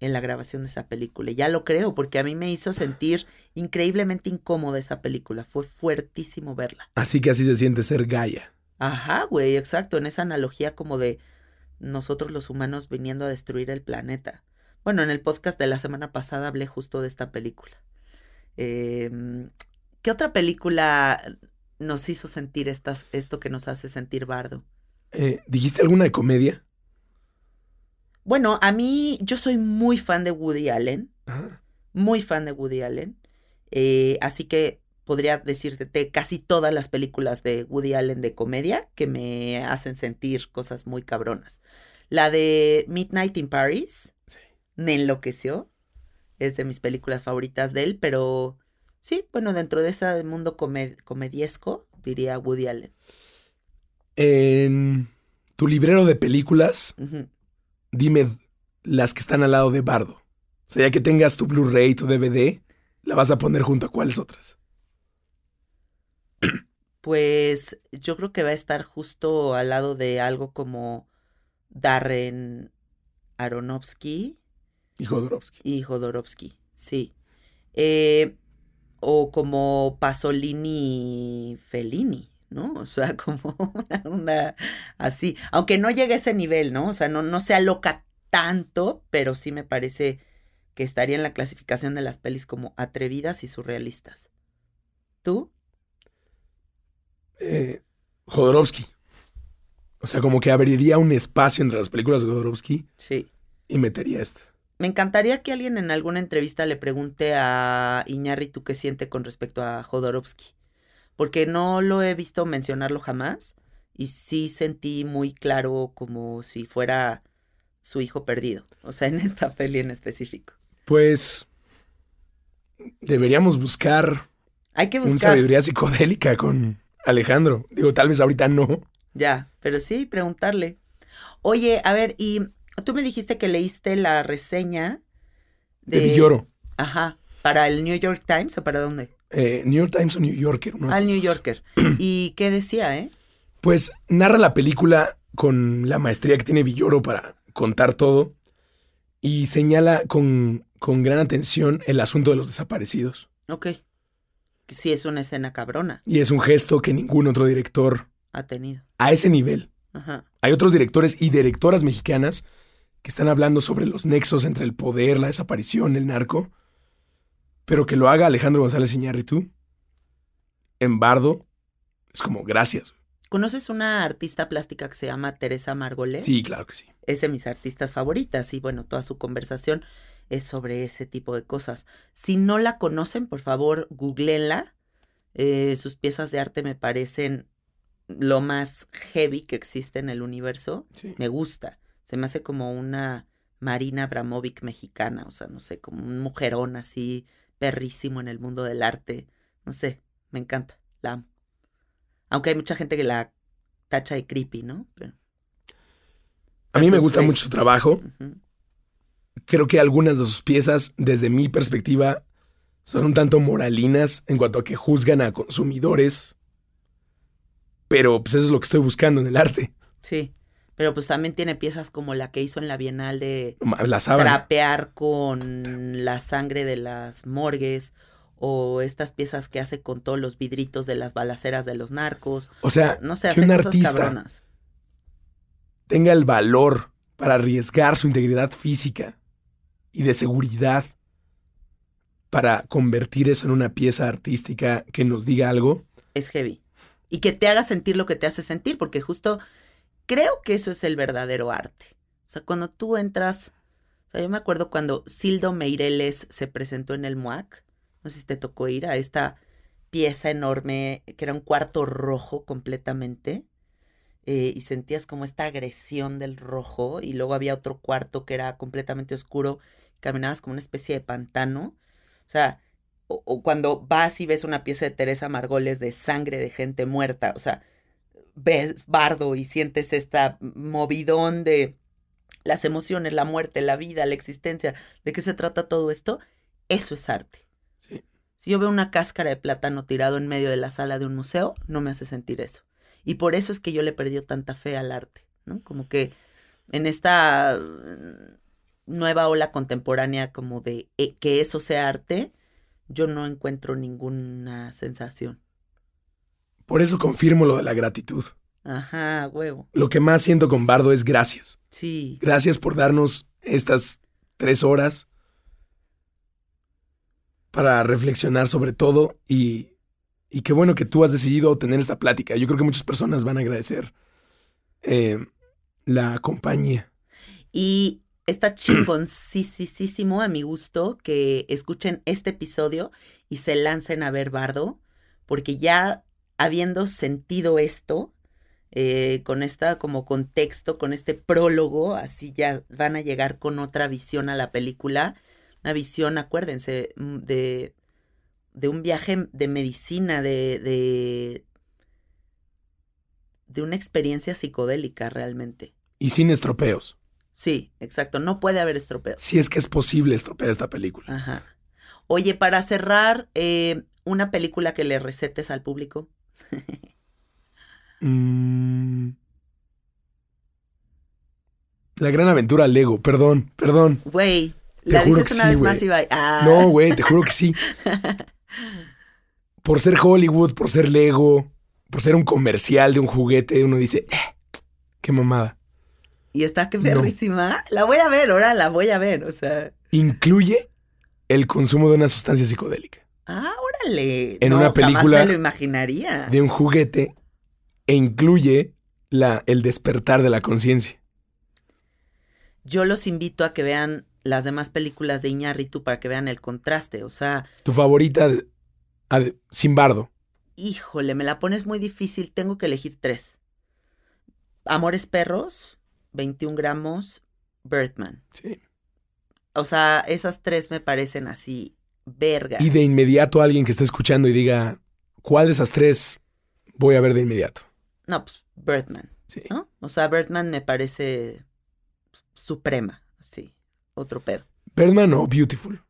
en la grabación de esa película. Y ya lo creo, porque a mí me hizo sentir increíblemente incómoda esa película. Fue fuertísimo verla. Así que así se siente ser Gaia. Ajá, güey, exacto, en esa analogía como de nosotros los humanos viniendo a destruir el planeta. Bueno, en el podcast de la semana pasada hablé justo de esta película. Em, ¿Qué otra película nos hizo sentir estas, esto que nos hace sentir bardo? Eh, ¿Dijiste alguna de comedia? Bueno, a mí yo soy muy fan de Woody Allen, Ajá. muy fan de Woody Allen, eh, así que podría decirte casi todas las películas de Woody Allen de comedia que me hacen sentir cosas muy cabronas. La de Midnight in Paris Sí. me enloqueció, es de mis películas favoritas de él, pero sí, bueno, dentro de ese mundo comed- comediesco, diría Woody Allen. En tu librero de películas, dime las que están al lado de Bardo. O sea, ya que tengas tu Blu-ray, tu DVD, la vas a poner junto a cuáles otras. Pues yo creo que va a estar justo al lado de algo como Darren Aronofsky Y Jodorowsky. y Jodorowsky, sí. Eh, o como Pasolini Fellini, ¿no? O sea, como una, onda así. Aunque no llegue a ese nivel, ¿no? O sea, no, no sea loca tanto, pero sí me parece que estaría en la clasificación de las pelis como atrevidas y surrealistas. ¿Tú? Eh, Jodorowsky. O sea, como que abriría un espacio entre las películas de Jodorowsky Sí. y metería esta. Me encantaría que alguien en alguna entrevista le pregunte a Iñárritu qué siente con respecto a Jodorowsky, porque no lo he visto mencionarlo jamás y sí sentí muy claro como si fuera su hijo perdido, o sea, en esta peli en específico. Pues deberíamos buscar Hay que un buscar, sabiduría psicodélica con Alejandro. Digo, tal vez ahorita no. ya, pero sí, preguntarle. Oye, a ver, y tú me dijiste que leíste la reseña De Villoro. Ajá, ¿para el New York Times o para dónde? Eh, New York Times o New Yorker. de Al New. Yorker. ¿Y qué decía, eh? Pues narra la película con la maestría que tiene Villoro para contar todo y señala con, con gran atención el asunto de los desaparecidos. Ok. Sí es una escena cabrona. Y es un gesto que ningún otro director Ha tenido. a ese nivel. Ajá. Hay otros directores y directoras mexicanas que están hablando sobre los nexos entre el poder, la desaparición, el narco, pero que lo haga Alejandro González Iñárritu en Bardo es como gracias. ¿Conoces una artista plástica que se llama Teresa Margolés? Sí, claro que sí. Es de mis artistas favoritas y bueno, toda su conversación es sobre ese tipo de cosas. Si no la conocen, por favor, googleenla. Eh, sus piezas de arte me parecen lo más heavy que existe en el universo. Sí. Me gusta. Se me hace como una Marina Abramovic mexicana, o sea, no sé, como un mujerón así perrísimo en el mundo del arte. No sé, me encanta, la amo. Aunque hay mucha gente que la tacha de creepy, ¿no? Pero, A mí me gusta mucho su trabajo. Creo que algunas de sus piezas, desde mi perspectiva, son un tanto moralinas en cuanto a que juzgan a consumidores. Pero pues eso es lo que estoy buscando en el arte. Sí, pero pues también tiene piezas como la que hizo en la Bienal de La trapear con la sangre de las morgues o estas piezas que hace con todos los vidritos de las balaceras de los narcos. O sea, No sé, que un cosas artista cabronas. tenga el valor para arriesgar su integridad física y de seguridad para convertir eso en una pieza artística que nos diga algo. Es heavy. Y que te haga sentir lo que te hace sentir, porque justo creo que eso es el verdadero arte. O sea, cuando tú entras, o sea, yo me acuerdo cuando Sildo Meireles se presentó en el MUAC, no sé si te tocó ir a esta pieza enorme, que era un cuarto rojo completamente, eh, y sentías como esta agresión del rojo, y luego había otro cuarto que era completamente oscuro, caminabas como una especie de pantano. O sea, o, o cuando vas y ves una pieza de Teresa Margoles de sangre de gente muerta, o sea, ves bardo y sientes esta movidón de las emociones, la muerte, la vida, la existencia, de qué se trata todo esto, eso es arte. Sí. Si yo veo una cáscara de plátano tirado en medio de la sala de un museo, no me hace sentir eso. Y por eso es que yo le perdí tanta fe al arte, ¿no? Como que en esta mm, nueva ola contemporánea como de eh, que eso sea arte, yo no encuentro ninguna sensación. Por eso confirmo lo de la gratitud. Ajá, huevo. Lo que más siento con Bardo es gracias. Sí. Gracias por darnos estas tres horas para reflexionar sobre todo y, y qué bueno que tú has decidido tener esta plática. Yo creo que muchas personas van a agradecer eh, la compañía. Y está chingoncísimo a mi gusto que escuchen este episodio y se lancen a ver Bardo, porque ya habiendo sentido esto, eh, con esta como contexto, con este prólogo, así ya van a llegar con otra visión a la película, una visión, acuérdense, mm, de, de un viaje de medicina, de, de, de una experiencia psicodélica realmente. Y sin estropeos. Sí, exacto, no puede haber estropeos. Si es que es posible estropear esta película. Ajá. Oye, para cerrar, eh, una película que le recetes al público. Mm. La gran aventura Lego, perdón, perdón. Güey, la juro dices que una sí, vez más y va. Ah. No, güey, te juro que sí. Por ser Hollywood, por ser Lego, por ser un comercial de un juguete, uno dice, "Eh, qué mamada. Y está que No. perrísima. La voy a ver, ahora la voy a ver. O sea, Incluye el consumo de una sustancia psicodélica, ah, órale. En No, una jamás película me lo imaginaría. de un juguete, e incluye la, el despertar de la conciencia. Yo los invito a que vean las demás películas de Iñárritu para que vean el contraste. O sea, Tu favorita, de- sin bardo. híjole, me la pones muy difícil. Tengo que elegir tres. Amores Perros, 21 gramos, Birdman. Sí. O sea, esas tres me parecen así, verga. Y de inmediato alguien que esté escuchando y diga, ¿cuál de esas tres voy a ver de inmediato? No, pues Birdman, Sí. ¿no? O sea, Birdman me parece suprema, sí, otro pedo. Birdman o Beautiful.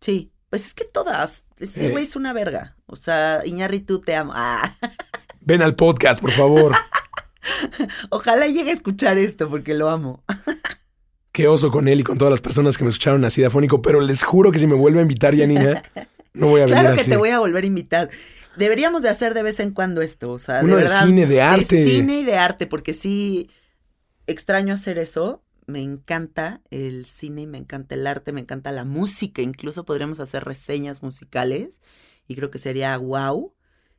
Sí, pues es que todas, ese Eh. güey es una verga. O sea, Iñárritu, te amo. Ah, Ven al podcast, por favor. ojalá llegue a escuchar esto porque lo amo. Qué oso con él y con todas las personas que me escucharon así de afónico, pero les juro que si me vuelve a invitar Janina, no voy a venir Claro que así. te voy a volver a invitar. Deberíamos de hacer de vez en cuando esto, o sea, Uno de verdad, cine, de arte. De cine y de arte, porque sí extraño hacer eso. Me encanta el cine, me encanta el arte, me encanta la música. Incluso podríamos hacer reseñas musicales y creo que sería wow,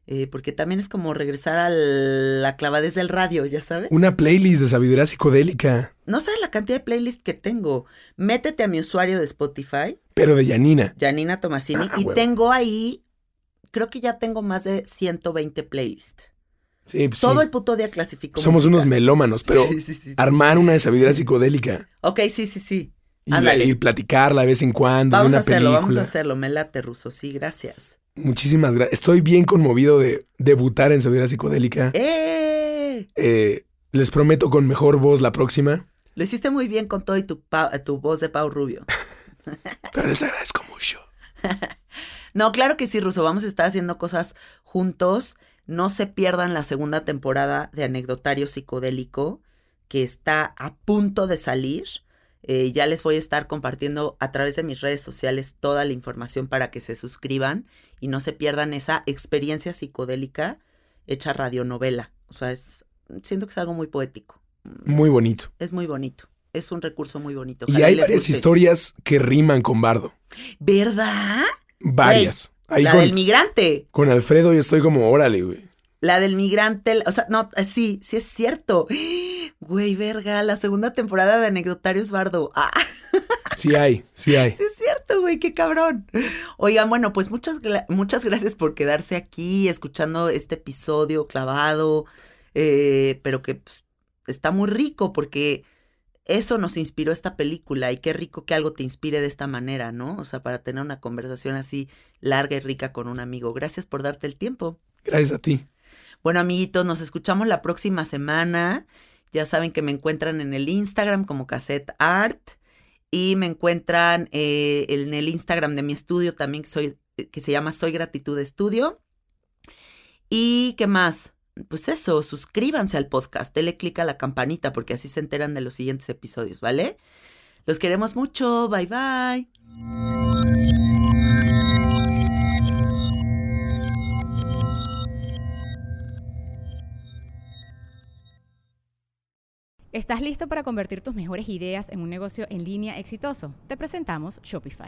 eh, porque también es como regresar a la clavadez del radio, ya sabes. Una playlist de sabiduría psicodélica, No sabes la cantidad de playlists que tengo. Métete a mi usuario de Spotify pero de Janina. Janina Tomasini, Ah, y huevo. tengo ahí, creo que ya tengo más de 120 playlists. Sí, pues Todo sí. el puto día clasifico. Somos música. unos melómanos, pero Sí, sí, sí, sí. armar una de sabiduría psicodélica Ok, sí, sí, sí. y, Ándale. y platicarla de vez en cuando Vamos a hacerlo, película. vamos a hacerlo. Me late, Ruso. Sí, gracias. Muchísimas gracias. Estoy bien conmovido de debutar en sabiduría psicodélica. ¡Eh! Eh, les prometo con mejor voz la próxima, Lo hiciste muy bien con todo y tu, tu voz de Pau Rubio. pero les agradezco mucho. No, claro que sí, Ruso. Vamos a estar haciendo cosas juntos. No se pierdan la segunda temporada de Anecdotario Psicodélico, que está a punto de salir. Eh, ya les voy a estar compartiendo a través de mis redes sociales toda la información para que se suscriban y no se pierdan esa experiencia psicodélica hecha radionovela. O sea, es, siento que es algo muy poético. Muy bonito. Es muy bonito. Es un recurso muy bonito. Y hay varias historias que riman con bardo. ¿Verdad? Varias. Ahí la con, del migrante. con Alfredo yo estoy como, órale, güey. La del migrante, o sea, no, sí, sí es cierto. Güey, verga, la segunda temporada de Anecdotarios Bardo. Ah, Sí hay, sí hay. sí es cierto, güey, qué cabrón. Oigan, bueno, pues muchas, muchas gracias por quedarse aquí escuchando este episodio clavado, eh, pero que pues, está muy rico porque eso nos inspiró esta película y qué rico que algo te inspire de esta manera, ¿no? O sea, para tener una conversación así larga y rica con un amigo. Gracias por darte el tiempo. Gracias a ti. Bueno, amiguitos, nos escuchamos la próxima semana. Ya saben que me encuentran en el Instagram como Cassette Art y me encuentran eh, en el Instagram de mi estudio también que, soy, que se llama Soy Gratitud Estudio. ¿Y qué más? Pues eso, suscríbanse al podcast, denle click a la campanita porque así se enteran de los siguientes episodios, ¿vale? Los queremos mucho, bye bye. ¿Estás listo para convertir tus mejores ideas en un negocio en línea exitoso? Te presentamos Shopify.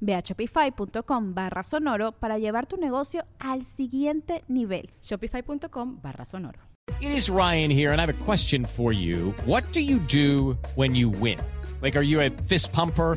Ve a shopify.com barra sonoro para llevar tu negocio al siguiente nivel. Shopify.com barra sonoro. It is Ryan here, and I have a question for you. What do you do when you win? Like, are you a fist pumper?